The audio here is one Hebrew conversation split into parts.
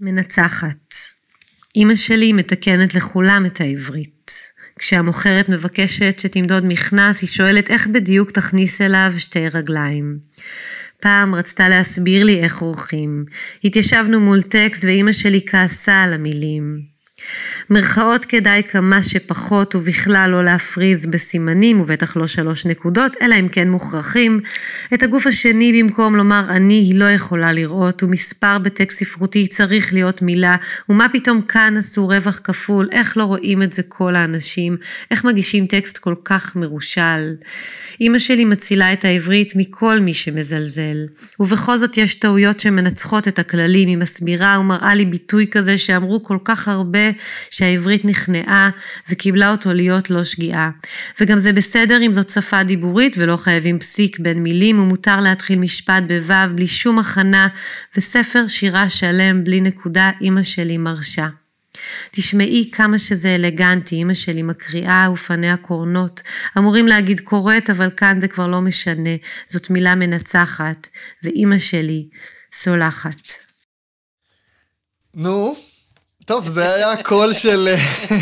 מנצחת. אימא שלי מתקנת לכולם את העברית. כשהמוכרת מבקשת שתמדוד מכנס, היא שואלת איך בדיוק תכניס אליו שתי רגליים. פעם רצתה להסביר לי איך עורכים. התיישבנו מול טקסט ואימא שלי כעסה על המילים. מרכאות כדאי כמה שפחות ובכלל לא להפריז בסימנים ובטח לא שלוש נקודות, אלא אם כן מוכרחים. את הגוף השני במקום לומר אני היא לא יכולה לראות, ומספר בטקסט ספרותי צריך להיות מילה, ומה פתאום כאן עשו רווח כפול, איך לא רואים את זה כל האנשים, איך מגישים טקסט כל כך מרושל. אימא שלי מצילה את העברית מכל מי שמזלזל, ובכל זאת יש טעויות שמנצחות את הכללים, היא מסבירה ומראה לי ביטוי כזה שאמרו כל כך הרבה שהעברית נכנעה וקיבלה אותו להיות לא שגיאה. וגם זה בסדר אם זאת שפה דיבורית ולא חייבים פסיק בין מילים ומותר להתחיל משפט בו' בלי שום הכנה וספר שירה שלם בלי נקודה אמא שלי מרשה. תשמעי כמה שזה אלגנטי, אמא שלי מקריאה ופניה קורנות. אמורים להגיד קוראת, אבל כאן זה כבר לא משנה. זאת מילה מנצחת, ואמא שלי סולחת. נו, טוב, זה היה קול של...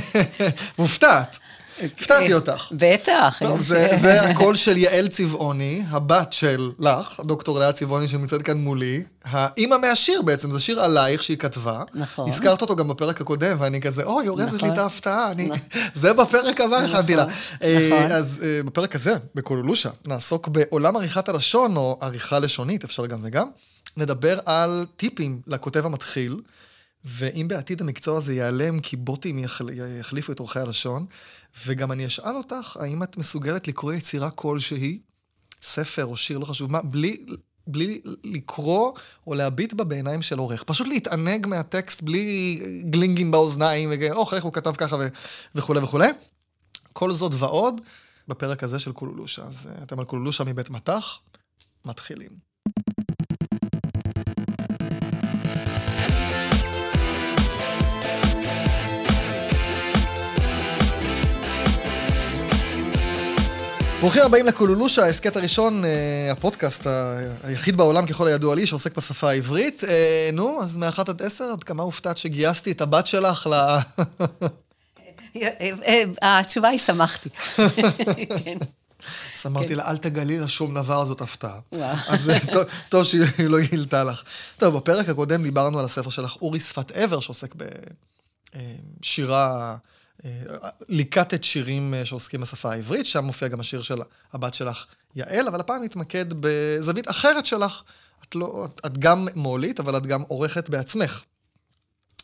מופתעת. הפתעתי אה, אותך. בטח. טוב, זה, זה הקול של יעל צבעוני, הבת של לך, דוקטור לאה צבעוני שנמצאת כאן מולי. האימא מהשיר בעצם, זה שיר עלייך שהיא כתבה. נכון. הזכרת אותו גם בפרק הקודם, ואני כזה, אוי, אורזת לי נכון. את ההפתעה, אני... נכון. זה בפרק הבא, הכנתי לה. אה, נכון. אז אה, בפרק הזה, בקולולושה, נעסוק בעולם עריכת הלשון, או עריכה לשונית, אפשר גם וגם. נדבר על טיפים לכותב המתחיל. ואם בעתיד המקצוע הזה ייעלם כי בוטים יחל... יחליפו את עורכי הלשון, וגם אני אשאל אותך, האם את מסוגלת לקרוא יצירה כלשהי, ספר או שיר, לא חשוב מה, בלי, בלי לקרוא או להביט בה בעיניים של עורך. פשוט להתענג מהטקסט בלי גלינגים באוזניים, ואוח, איך הוא כתב ככה ו... וכולי וכולי. כל זאת ועוד בפרק הזה של קולולושה. אז אה, אתם על קולולושה מבית מטח, מתחילים. ברוכים הבאים לקולולושה, ההסכת הראשון, אה, הפודקאסט היחיד בעולם ככל הידוע לי, שעוסק בשפה העברית. אה, נו, אז מאחת עד עשר, עד כמה הופתעת שגייסתי את הבת שלך ל... אה, התשובה היא שמחתי. כן. אז אמרתי לה, אל תגלי לה שום דבר, זאת הפתעה. אז טוב שהיא לא גילתה לך. טוב, בפרק הקודם דיברנו על הספר שלך, אורי שפת עבר, שעוסק בשירה, ליקטת שירים אה, שעוסקים בשפה העברית, שם מופיע גם השיר של הבת שלך, יעל, אבל הפעם נתמקד בזווית אחרת שלך. את, לא, את, את גם מו"לית, אבל את גם עורכת בעצמך.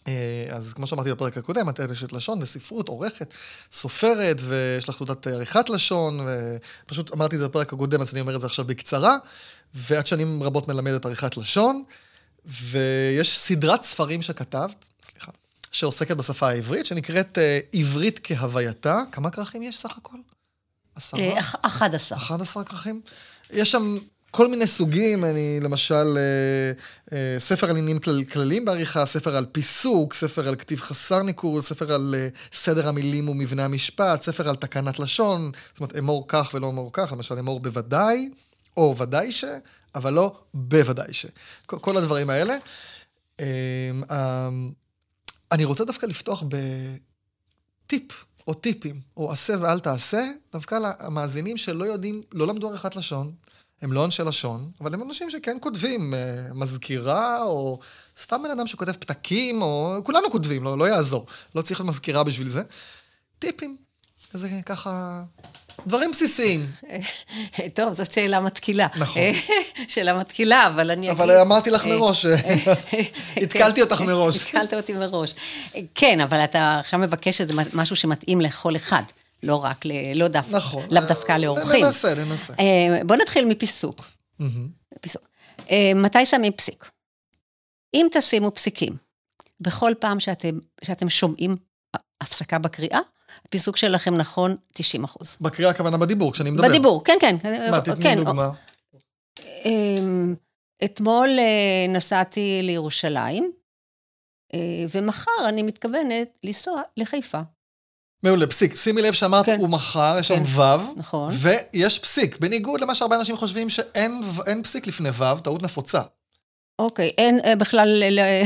אה, אז כמו שאמרתי בפרק הקודם, את אשת לשון וספרות, עורכת, סופרת, ויש לך תעודת עריכת לשון, ופשוט אמרתי את זה בפרק הקודם, אז אני אומר את זה עכשיו בקצרה, ואת שנים רבות מלמדת עריכת לשון, ויש סדרת ספרים שכתבת, סליחה, שעוסקת בשפה העברית, שנקראת אה, עברית כהווייתה. כמה כרכים יש סך הכל? עשרה? אה, אח- 11. 11 כרכים. יש שם כל מיני סוגים, אני למשל, אה, אה, ספר על עניינים כל, כלליים בעריכה, ספר על פיסוק, ספר על כתיב חסר ניכור, ספר על אה, סדר המילים ומבנה המשפט, ספר על תקנת לשון, זאת אומרת, אמור כך ולא אמור כך, למשל אמור בוודאי, או ודאי ש, אבל לא בוודאי ש. כל, כל הדברים האלה. אה, אה, אני רוצה דווקא לפתוח בטיפ, או טיפים, או עשה ואל תעשה, דווקא למאזינים שלא יודעים, לא למדו עריכת לשון, הם לא אנשי לשון, אבל הם אנשים שכן כותבים אה, מזכירה, או סתם בן אדם שכותב פתקים, או כולנו כותבים, לא, לא יעזור. לא צריך מזכירה בשביל זה. טיפים. זה ככה... דברים בסיסיים. טוב, זאת שאלה מתקילה. נכון. שאלה מתקילה, אבל אני אגיד... אבל אמרתי לך אה, מראש, אה, התקלתי כן, אותך מראש. התקלת אותי מראש. כן, אבל אתה עכשיו מבקש איזה משהו שמתאים לכל אחד, לא רק, ל... לא דווקא, נכון. לאו דווקא לאורחים. ננסה, ננסה. אה, בוא נתחיל מפיסוק. פיסוק. אה, מתי שמים פסיק? אם תשימו פסיקים בכל פעם שאתם, שאתם שומעים הפסקה בקריאה, הפיסוק שלכם נכון 90 אחוז. בקריאה הכוונה בדיבור, כשאני מדבר. בדיבור, כן, כן. מה, תתני כן, דוגמה. אמ, אתמול אה, נסעתי לירושלים, אה, ומחר אני מתכוונת לנסוע לחיפה. מעולה, פסיק. שימי לב שאמרת, כן. הוא מחר, יש שם כן. וו, נכון. ויש פסיק. בניגוד למה שהרבה אנשים חושבים שאין ו- אין פסיק לפני וו, טעות נפוצה. אוקיי, אין אה, בכלל אה,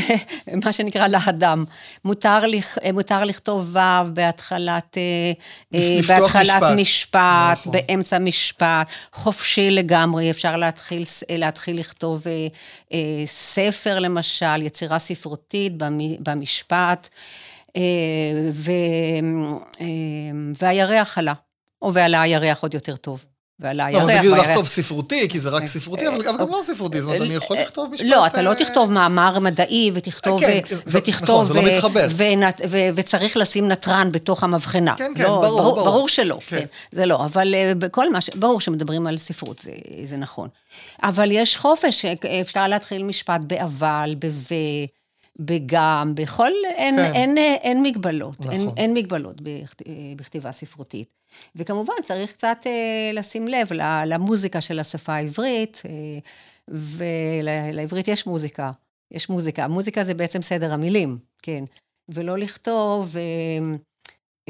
מה שנקרא להדם. מותר, לכ- אה, מותר לכתוב ו' בהתחלת, אה, אה, בהתחלת משפט. משפט, נכון. באמצע משפט, חופשי לגמרי, אפשר להתחיל, אה, להתחיל לכתוב אה, אה, ספר למשל, יצירה ספרותית במ- במשפט, אה, ו, אה, והירח עלה, או ועלה הירח עוד יותר טוב. ועלה לא, הירח, תגידו והירח- לכתוב ספרותי, כי זה רק ספרותי, אבל אבל גם לא ספרותי, זאת אומרת, אני יכול לכתוב משפט... לא, אתה לא אה, תכתוב מאמר מדעי ותכתוב... כן, נכון. זה לא מתחבר. וצריך לשים נתרן בתוך המבחנה. כן, כן, לא, ברור, ברור. ברור שלא, כן. כן. זה לא, אבל אה, בכל מה ש... ברור שמדברים על ספרות, זה, נכון. אבל יש חופש, אה, אפשר להתחיל משפט באבל, בו, בגם, בכל... אין, כן. כן. אין, אה, אין מגבלות. אין, נכון. אין מגבלות בכת- אה, בכתיבה ספרותית. וכמובן, צריך קצת אה, לשים לב למוזיקה של השפה העברית, אה, ולעברית יש מוזיקה. יש מוזיקה. מוזיקה זה בעצם סדר המילים, כן. ולא לכתוב... אה,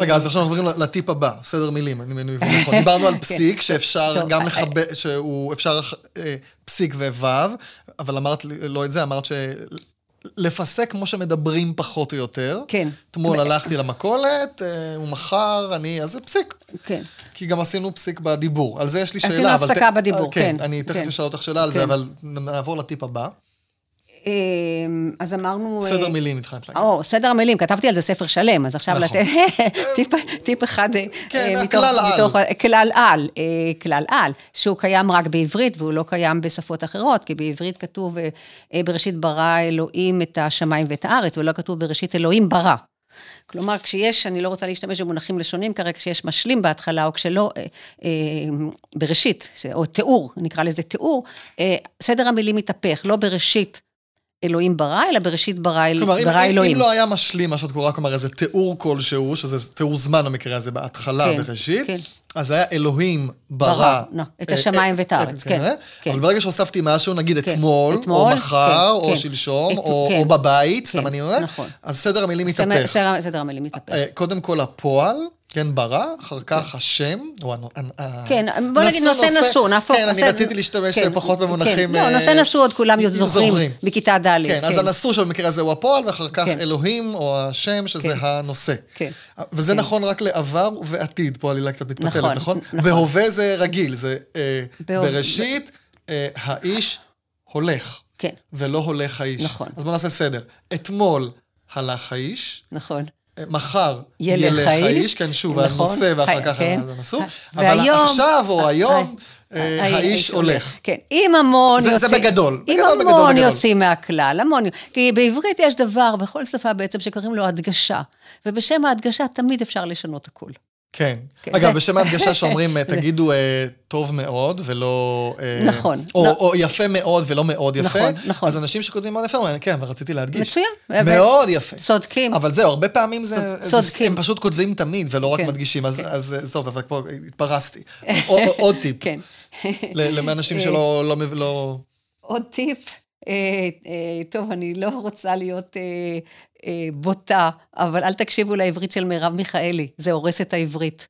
רגע, אז עכשיו אנחנו עוברים לטיפ הבא, סדר מילים, אני מבין נכון. דיברנו על פסיק, שאפשר גם אה, לחבר, שהוא אפשר אה, פסיק ווו, אבל אמרת לא את זה, אמרת שלפסק כמו שמדברים פחות או יותר. כן. אתמול הלכתי למכולת, אה, הוא מכר, אני, אז זה פסיק. כן. כי גם עשינו פסיק בדיבור. על זה יש לי עשינו שאלה. אבל הפסקה ת- בדיבור, אה, כן. כן, אני תכף כן. אשאל אותך שאלה על זה, כן. אבל נעבור לטיפ הבא. אמ, אז אמרנו... סדר אה, מילים התחלת להגיד. או, סדר המילים, כתבתי על זה ספר שלם, אז עכשיו נכון. לתת טיפ- אחד אה, כן, אה, מתוך... כלל על, כלל על, שהוא קיים רק בעברית והוא לא קיים בשפות אחרות, כי בעברית כתוב בראשית ברא אלוהים את השמיים ואת הארץ, ולא כתוב בראשית אלוהים ברא. כלומר, כשיש, אני לא רוצה להשתמש במונחים לשונים כרגע, כשיש משלים בהתחלה, או כשלא, אה, אה, בראשית, או תיאור, נקרא לזה תיאור, אה, סדר המילים מתהפך, לא בראשית אלוהים ברא, אלא בראשית ברא, אל, כלומר, אם, ברא אם, אלוהים. אם לא היה משלים מה שאת קוראה, כלומר איזה תיאור כלשהו, שזה תיאור זמן במקרה הזה, בהתחלה, כן, בראשית, כן. אז היה אלוהים ברא. ברא, נו, את השמיים ואת הארץ, כן, אה, כן. אבל ברגע שהוספתי משהו, נגיד כן, אתמול, או אתמול, מחר, כן, או כן. שלשום, את- או כן. או בבית, סתם כן, אני אומר, נכון. אז סדר המילים מתהפך. סדר- סדר המילים מתהפך. אה, קודם כל הפועל, כן, ברא, אחר כך השם, או הנ- כן, בוא נגיד נושא נשוא, נהפוך. כן, אני רציתי להשתמש כן, פחות במונחים... כן, לא, אה, נושא נשוא עוד כולם זוכרים. בכיתה ד'. כן, אז הנשוא שבמקרה הזה הוא הפועל, ואחר כך כן. אלוהים, או השם, שזה כן. הנושא. כן. וזה כן. נכון רק לעבר ועתיד, פה עלילה קצת מתפתלת, נכון, נכון? נכון. בהווה זה רגיל, זה אה, בראשית, אה, האיש הולך, כן, ולא הולך האיש. נכון. אז בואו נעשה סדר. אתמול הלך האיש, נכון. אה, מחר ילך ילך האיש, כן, שוב, נכון, הנושא ואחר ה- כך כן. הנשוא, אבל והיום- עכשיו או ה- היום, אה, ה- האיש הולך. כן, עם המון זה- זה יוצאים... בגדול, בגדול, בגדול, המון בגדול. יוצאים מהכלל, המון... כי בעברית יש דבר, בכל שפה בעצם, שקוראים לו הדגשה. ובשם ההדגשה תמיד אפשר לשנות הכול. כן. כן, אגב, בשם ההדגשה שאומרים, אה, תגידו אה, טוב מאוד ולא... אה, נכון. או לא. או יפה מאוד ולא מאוד יפה. נכון, נכון. אז אנשים שכותבים מאוד יפה, אומרים, כן, אבל רציתי להדגיש. מצוין. ו- מאוד יפה. צודקים. אבל זהו, הרבה פעמים זה... צודקים. הם פשוט כותבים תמיד ולא רק כן, מדגישים, אז אז, אה, טוב, אבל פה התפרסתי. או- או- עוד טיפ. כן. לאנשים שלא... לא לא- עוד טיפ, אה, אה, טוב, אני לא רוצה להיות אה, אה, בוטה, אבל אל תקשיבו לעברית של מרב מיכאלי, זה הורס את העברית.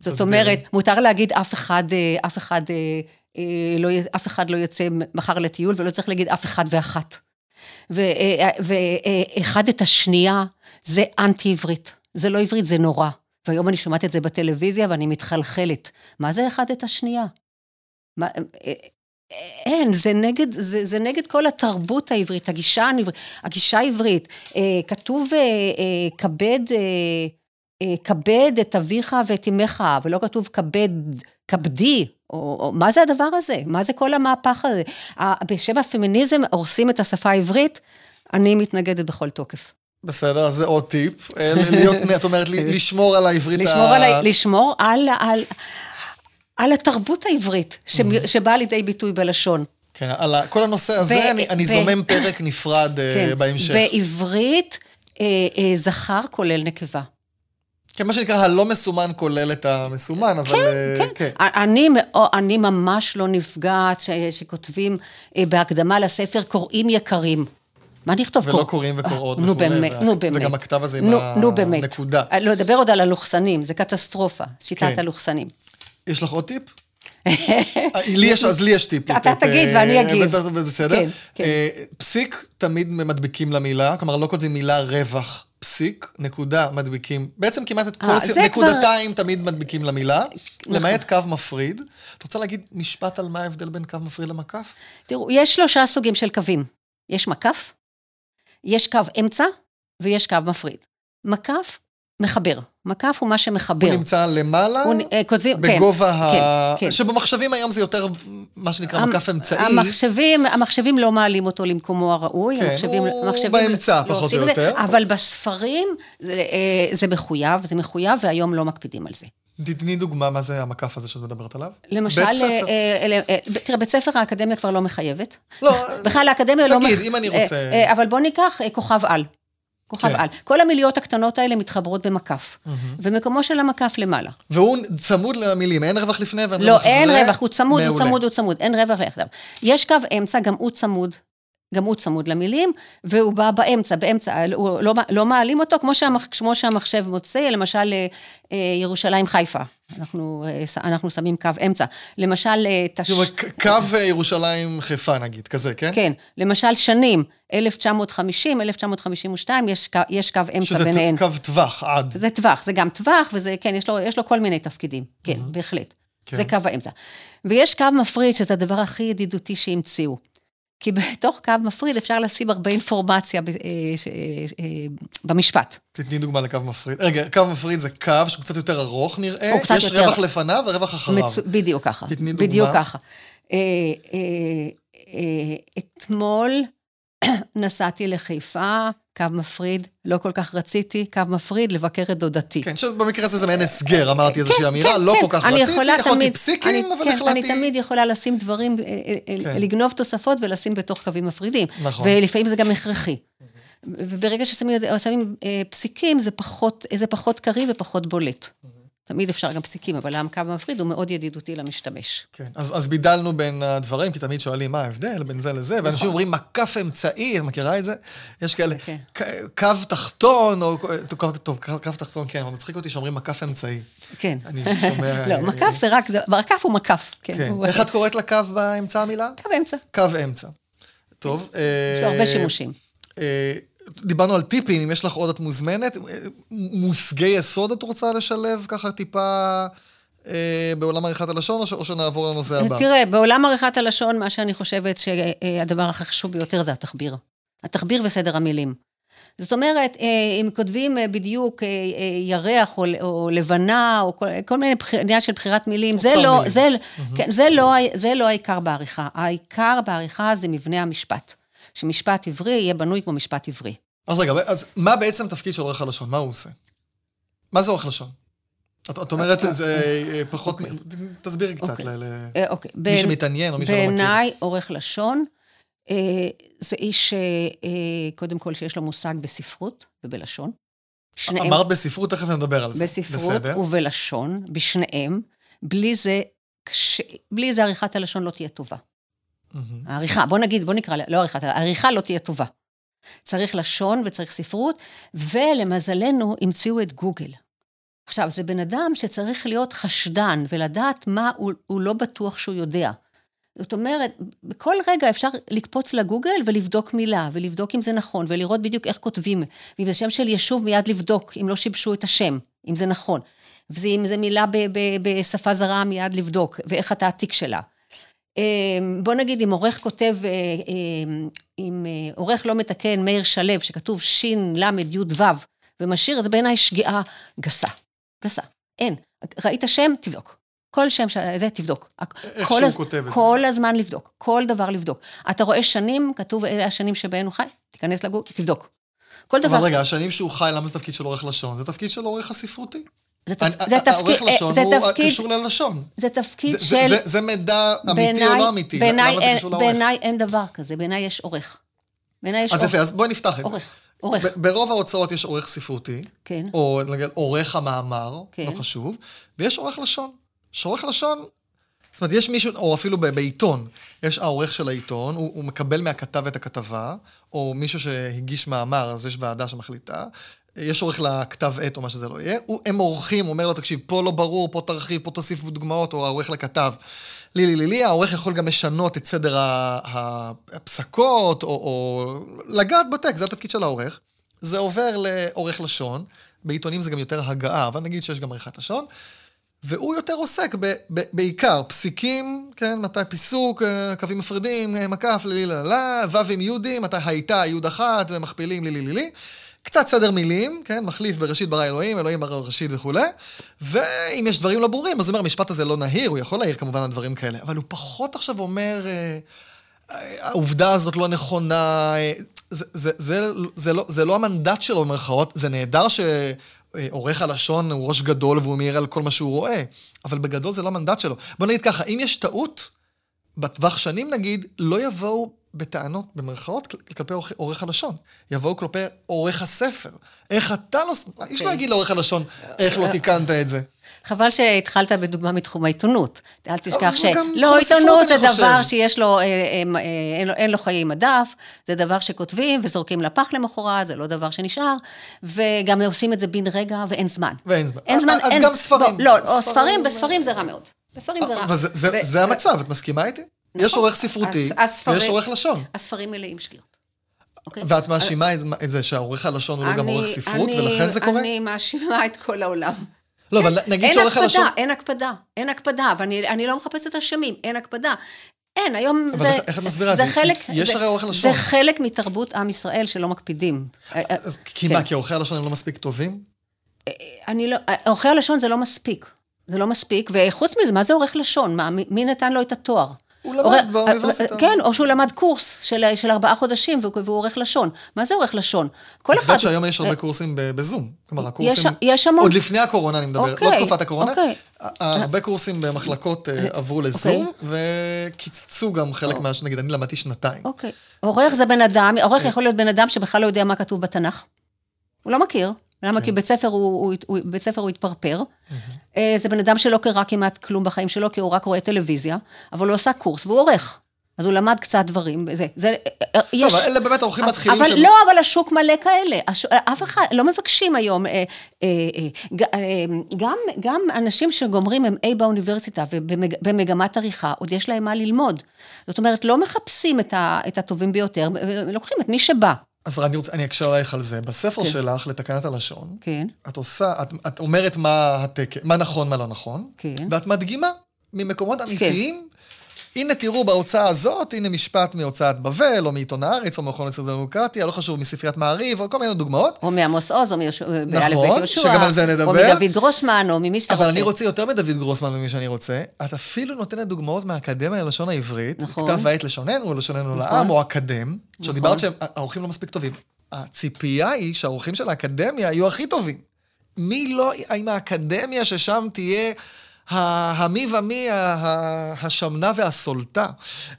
זאת תסבירי. אומרת, מותר להגיד אף אחד, אה, אף אחד, אה, אה, לא, אף אחד לא יוצא מחר לטיול, ולא צריך להגיד אף אחד ואחת. ואחד את השנייה, זה אנטי עברית. זה לא עברית, זה נורא. והיום אני שומעת את זה בטלוויזיה ואני מתחלחלת. מה זה אחד את השנייה? מה, אה, אין, זה נגד, זה, זה נגד כל התרבות העברית, הגישה. הגישה העברית. אה, כתוב, אה, אה, כבד, אה, אה, כבד את אביך ואת אמך, ולא כתוב כבד, כבדי, או, או מה זה הדבר הזה? מה זה כל המהפך הזה? ה- בשם הפמיניזם הורסים את השפה העברית, אני מתנגדת בכל תוקף. בסדר, אז זה עוד טיפ. אה, להיות, את אומרת, לשמור על העברית לשמור על, ה- לשמור על, על, על התרבות העברית, ש- שבאה לידי ביטוי בלשון. כן, על כל הנושא הזה אני, אני זומם פרק נפרד אה, כן. בהמשך. בעברית, אה, אה, זכר כולל נקבה. כן, מה שנקרא, הלא מסומן כולל את המסומן, אבל... אה, כן. אני, מאו- אני ממש לא נפגעת ש, שכותבים בהקדמה לספר קוראים יקרים. מה נכתוב? ולא קור- קוראים וקוראות נו וכולי, באמת, נו באמת. וגם הכתב הזה עם נו, נו באמת. הנקודה. אה, לא, לדבר עוד על הלוכסנים, זה קטסטרופה, שיטת כן. הלוכסנים. יש לך עוד טיפ? לי יש, אז לי יש טיפ. אתה תגיד ואני אגיב. בסדר. כן, כן. פסיק תמיד מדביקים למילה, כלומר לא כותבים מילה רווח. פסיק, נקודה, מדביקים. בעצם כמעט את כל אה, הסיפור, נקודתיים תמיד מדביקים למילה, נכון. למעט קו מפריד. את רוצה להגיד משפט על מה ההבדל בין קו מפריד למקף? תראו, יש שלושה סוגים של קווים. יש מקף, יש קו אמצע ויש קו מפריד. מקף, מחבר. מקף הוא מה שמחבר. הוא נמצא למעלה, הוא, אה, כותבים, כן, בגובה ה... כן, כן. שבמחשבים היום זה יותר מה שנקרא המ- מקף אמצעי. המחשבים, המחשבים לא מעלים אותו למקומו הראוי. כן, המחשבים, הוא המחשבים באמצע, לא פחות או את זה, יותר. אבל בספרים זה, אה, זה מחויב, זה מחויב, והיום לא מקפידים על זה. תתני דוגמה מה זה המקף הזה שאת מדברת עליו. למשל. אה, אה, אה, תראה, בית ספר האקדמיה כבר לא מחייבת. לא, בכלל האקדמיה לא... נגיד, אם אני רוצה- אבל בוא ניקח כוכב על. כוכב כן. על. כל המיליות הקטנות האלה מתחברות במקף. ומקומו של המקף למעלה. והוא צמוד למילים, אין רווח לפני ואין לא, רווח אחרי. אין רווח, הוא צמוד, הוא מעולה. צמוד, הוא צמוד, אין רווח ליחדיו. יש קו אמצע, גם הוא צמוד. גם הוא צמוד למילים, והוא בא באמצע, באמצע, הוא לא, לא מעלים אותו, כמו, שהמח, כמו שהמחשב מוצא, למשל אה, אה, ירושלים חיפה, אנחנו, אה, אנחנו שמים קו אמצע. למשל, אה, תש... קו אה, ירושלים חיפה נגיד, כזה, כן? כן, למשל שנים, 1950, 1952, יש, יש קו אמצע שזה ביניהן. ט- קו טווח עד. זה טווח, זה גם טווח, וזה, כן, יש לו, יש לו כל מיני תפקידים, כן, בהחלט. כן. זה קו האמצע. ויש קו מפריד, שזה הדבר הכי ידידותי שהמציאו. כי בתוך קו מפריד אפשר לשים הרבה אינפורמציה ב, אה, ש, אה, אה, במשפט. תתני דוגמה לקו מפריד. רגע, קו מפריד זה קו שהוא קצת יותר ארוך נראה, יש יותר- רווח לפניו ורווח אחריו. מצו... בדיוק ככה. תתני דוגמה. בדיוק ככה. אה, אה, אה, אתמול נסעתי לחיפה, קו מפריד, לא כל כך רציתי, קו מפריד, לבקר את דודתי. כן, שבמקרה הזה זה מעין הסגר, אמרתי איזושהי כן, אמירה, כן, לא כן. כל כך רציתי, יכולתי תמיד- פסיקים, אני- אבל כן, החלטתי... אני תמיד יכולה לשים דברים, אה, אה, אה, כן. לגנוב תוספות ולשים בתוך קווים מפרידים. נכון. ולפעמים זה גם הכרחי. וברגע ששמים שמים, פסיקים, זה פחות, זה פחות קריא ופחות בולט. תמיד אפשר גם פסיקים, אבל הקו המפריד הוא מאוד ידידותי למשתמש. כן, אז, אז בידלנו בין הדברים, כי תמיד שואלים מה ההבדל בין זה לזה, נכון. ואנשים אומרים מקף אמצעי, את מכירה את זה? יש כאלה, כן. ק- קו תחתון, או טוב, קו, קו תחתון, כן, אבל מצחיק אותי שאומרים מקף אמצעי. כן. אני שומע... לא, מקף זה רק, מקף הוא מקף. כן. כן. הוא- איך את קוראת לקו באמצע המילה? קו אמצע. קו אמצע. טוב. יש לו הרבה שימושים. אה, דיברנו על טיפים, אם יש לך עוד את מוזמנת. אה, מושגי יסוד את רוצה לשלב ככה טיפה אה, בעולם עריכת הלשון, או, ש, או שנעבור לנושא הבא? תראה, בעולם עריכת הלשון, מה שאני חושבת שהדבר הכי חשוב ביותר זה התחביר. התחביר וסדר המילים. זאת אומרת, אה, אם כותבים אה, בדיוק אה, אה, ירח או, או לבנה, או כל, כל מיני עניין של בחירת מילים, זה לא, מילים. זה, כן, זה, לא, זה לא העיקר בעריכה. העיקר בעריכה זה מבנה המשפט. שמשפט עברי יהיה בנוי כמו משפט עברי. אז רגע, אז מה בעצם תפקיד של עורך הלשון? מה הוא עושה? מה זה עורך לשון? את, את אומרת, זה אה, פחות... תסבירי קצת אוקיי. אה, אוקיי. מי בין- שמתעניין או מי שלא מכיר. בעיניי, עורך לשון, אה, זה איש, אה, אה, קודם כל, שיש לו מושג בספרות ובלשון. שניהם אמרת בספרות, תכף נדבר על זה. בספרות בסדר. ובלשון, בשניהם. בלי זה. בלי זה עריכת הלשון לא תהיה טובה. מהמם. העריכה, בוא נגיד, בוא נקרא, לא עריכת, העריכה לא תהיה טובה. צריך לשון וצריך ספרות, ולמזלנו המציאו את גוגל. עכשיו, זה בן אדם שצריך להיות חשדן ולדעת מה הוא, הוא לא בטוח שהוא יודע. זאת אומרת, בכל רגע אפשר לקפוץ לגוגל ולבדוק מילה, ולבדוק אם זה נכון, ולראות בדיוק איך כותבים. ואם זה שם של יישוב, מיד לבדוק, אם לא שיבשו את השם, אם זה נכון. ואם זה מילה בשפה זרה, מיד לבדוק, ואיך התעתיק שלה. אה, בוא נגיד, אם עורך כותב, אה, אה, אם אה, עורך לא מתקן מאיר שלו, שכתוב של"ו, ומשאיר, זה בעיניי שגיאה גסה. גסה. אין. ראית שם? תבדוק. כל שם, ש- זה תבדוק. איך שהוא הז- כותב את זה. כל הזמן לבדוק, כל דבר לבדוק. אתה רואה שנים, כתוב אלה השנים שבהן הוא חי, תיכנס לגוגל, תבדוק. כל דבר. אבל רגע, השנים שהוא חי, למה זה תפקיד של עורך לשון? זה תפקיד של עורך הספרותי. זה, תפ... אני- זה העורך תפקיד, לשון זה הוא תפקיד, קשור ללשון. זה תפקיד זה- של... זה- זה מידע אמיתי או לא אמיתי? למה זה קשור לעורך? בעיניי אין דבר כזה, בעיניי יש עורך. בעיניי יש אז עורך. יפה, אז בואי נפתח את זה. עורך, ברוב ההוצאות יש עורך ספרותי, כן. או נגיד עורך המאמר, כן. לא חשוב, ויש עורך לשון. שעורך לשון, זאת אומרת, יש מישהו, או אפילו בעיתון, יש העורך של העיתון, הוא, הוא מקבל מהכתב את הכתבה, או מישהו שהגיש מאמר, אז יש ועדה שמחליטה. יש עורך לכתב עת או מה שזה לא יהיה, הוא, הם עורכים, אומר לו, תקשיב, פה לא ברור, פה תרחיב, פה תוסיף דוגמאות, או העורך לכתב. לי, לי, לי, לי, העורך יכול גם לשנות את סדר הפסקות, או, או לגעת בטקסט, זה התפקיד של העורך. זה עובר לעורך לשון, בעיתונים זה גם יותר הגעה, אבל נגיד שיש גם עריכת לשון. והוא יותר עוסק ב, ב, בעיקר פסיקים, כן, מתי פיסוק, אה, קווים מפרידים, אה, מקף, לילי ללה, ו' עם יהודים, מתי הייתה יוד אחת, ומכפילים לילי לילי. קצת סדר מילים, כן, מחליף בראשית ברא אלוהים, אלוהים ברא ראשית וכולי. ואם יש דברים לא ברורים, אז הוא אומר, המשפט הזה לא נהיר, הוא יכול להעיר כמובן על דברים כאלה. אבל הוא פחות עכשיו אומר, אה, העובדה הזאת לא נכונה, זה, זה, זה, זה, לא, זה לא המנדט שלו במרכאות, זה נהדר ש... עורך הלשון הוא ראש גדול והוא מעיר על כל מה שהוא רואה, אבל בגדול זה לא המנדט שלו. בוא נגיד ככה, אם יש טעות, בטווח שנים נגיד, לא יבואו בטענות, במרכאות, כלפי עורך הלשון. יבואו כלפי עורך הספר. איך אתה לא... Okay. איש לא אוקיי. יגיד לעורך הלשון, איך לא תיקנת את זה. חבל שהתחלת בדוגמה מתחום העיתונות. אל תשכח ש... לא, עיתונות זה דבר שיש לו, אה, אה, אה, אין לו חיי מדף, זה דבר שכותבים וזורקים לפח למחרת, זה לא דבר שנשאר, וגם עושים את זה בן רגע ואין זמן. ואין זמן. אין זמן, אז. גם ספרים. לא, או ספרים, בספרים זה רע מאוד. בספרים זה רע. זה המצב, את מסכימה איתי? יש נכון. עורך ספרותי, ויש עורך לשון. הספרים מלאים שגיאות. אוקיי? ואת מאשימה את זה שהעורך הלשון הוא לא גם עורך ספרות, ולכן זה קורה? אני מאשימה את כל העולם. לא, אבל נגיד שעורך הלשון... אין הקפדה, אין הקפדה, ואני לא מחפשת אשמים, אין הקפדה. אין, היום אבל זה... אבל איך את מסבירה? זה חלק... יש הרי עורך לשון. זה חלק מתרבות עם ישראל שלא מקפידים. אז כי מה, כן. כי עורכי הלשון הם לא מספיק טובים? אני לא... עורכי הלשון זה לא מספיק. זה לא מספיק, וחוץ מזה, מה זה עורך לשון? מה, מי נתן לו את התואר? הוא למד באוניברסיטה. כן, או שהוא למד קורס של, של ארבעה חודשים והוא עורך לשון. מה זה עורך לשון? כל אחד... את יודעת שהיום יש הרבה אה, קורסים בזום. כלומר, הקורסים... יש, המון. עוד לפני הקורונה אני מדבר, לא תקופת הקורונה. אוקיי. הרבה קורסים במחלקות אה, עברו לזום, אוקיי. וקיצצו גם חלק מה... נגיד, אני למדתי שנתיים. אוקיי. עורך זה בן אדם, עורך יכול להיות בן אדם שבכלל לא יודע מה כתוב בתנ"ך. הוא לא מכיר. למה? כי כן. בית ספר הוא, הוא, בית ספר הוא התפרפר. Mm-hmm. זה בן אדם שלא קרא כמעט כלום בחיים שלו, כי הוא רק רואה טלוויזיה, אבל הוא עשה קורס והוא עורך. אז הוא למד קצת דברים, זה, זה, אה, יש... טוב, אבל אלה באמת עורכים מתחילים אבל לא, אבל השוק מלא כאלה. הש... אף אחד, לא מבקשים היום, אה, אה, אה, אה, גם, גם אנשים שגומרים M.A. באוניברסיטה ובמגמת עריכה, עוד יש להם מה ללמוד. זאת אומרת, לא מחפשים את, ה, את הטובים ביותר, לוקחים את מי שבא. אז אני, רוצה, אני אקשר עלייך על זה. בספר כן. שלך, לתקנת הלשון, כן. את עושה, את, את אומרת מה, התק, מה נכון, מה לא נכון, כן. ואת מדגימה ממקומות אמיתיים. הנה תראו בהוצאה הזאת, הנה משפט מהוצאת בבל, או מעיתון הארץ, או מהמכון לסדר דמוקרטיה, לא חשוב, מספריית מעריב, או כל מיני דוגמאות. או מעמוס עוז, או מאלף נכון, בית יהושע. שגם על זה נדבר. או מדוד גרוסמן, או ממי שאתה רוצה. אבל אני רוצה יותר מדוד גרוסמן ממי שאני רוצה. את אפילו נותנת דוגמאות מהאקדמיה ללשון העברית, נכון. כתב ועת לשוננו, לשוננו נכון. לעם, או אקדם, נכון. שדיברת שהעורכים לא מספיק טובים. הציפייה היא שהעורכים של האקדמיה יהיו הכי טובים. מי לא, האם האקדמיה ששם תהיה המי ומי, השמנה והסולטה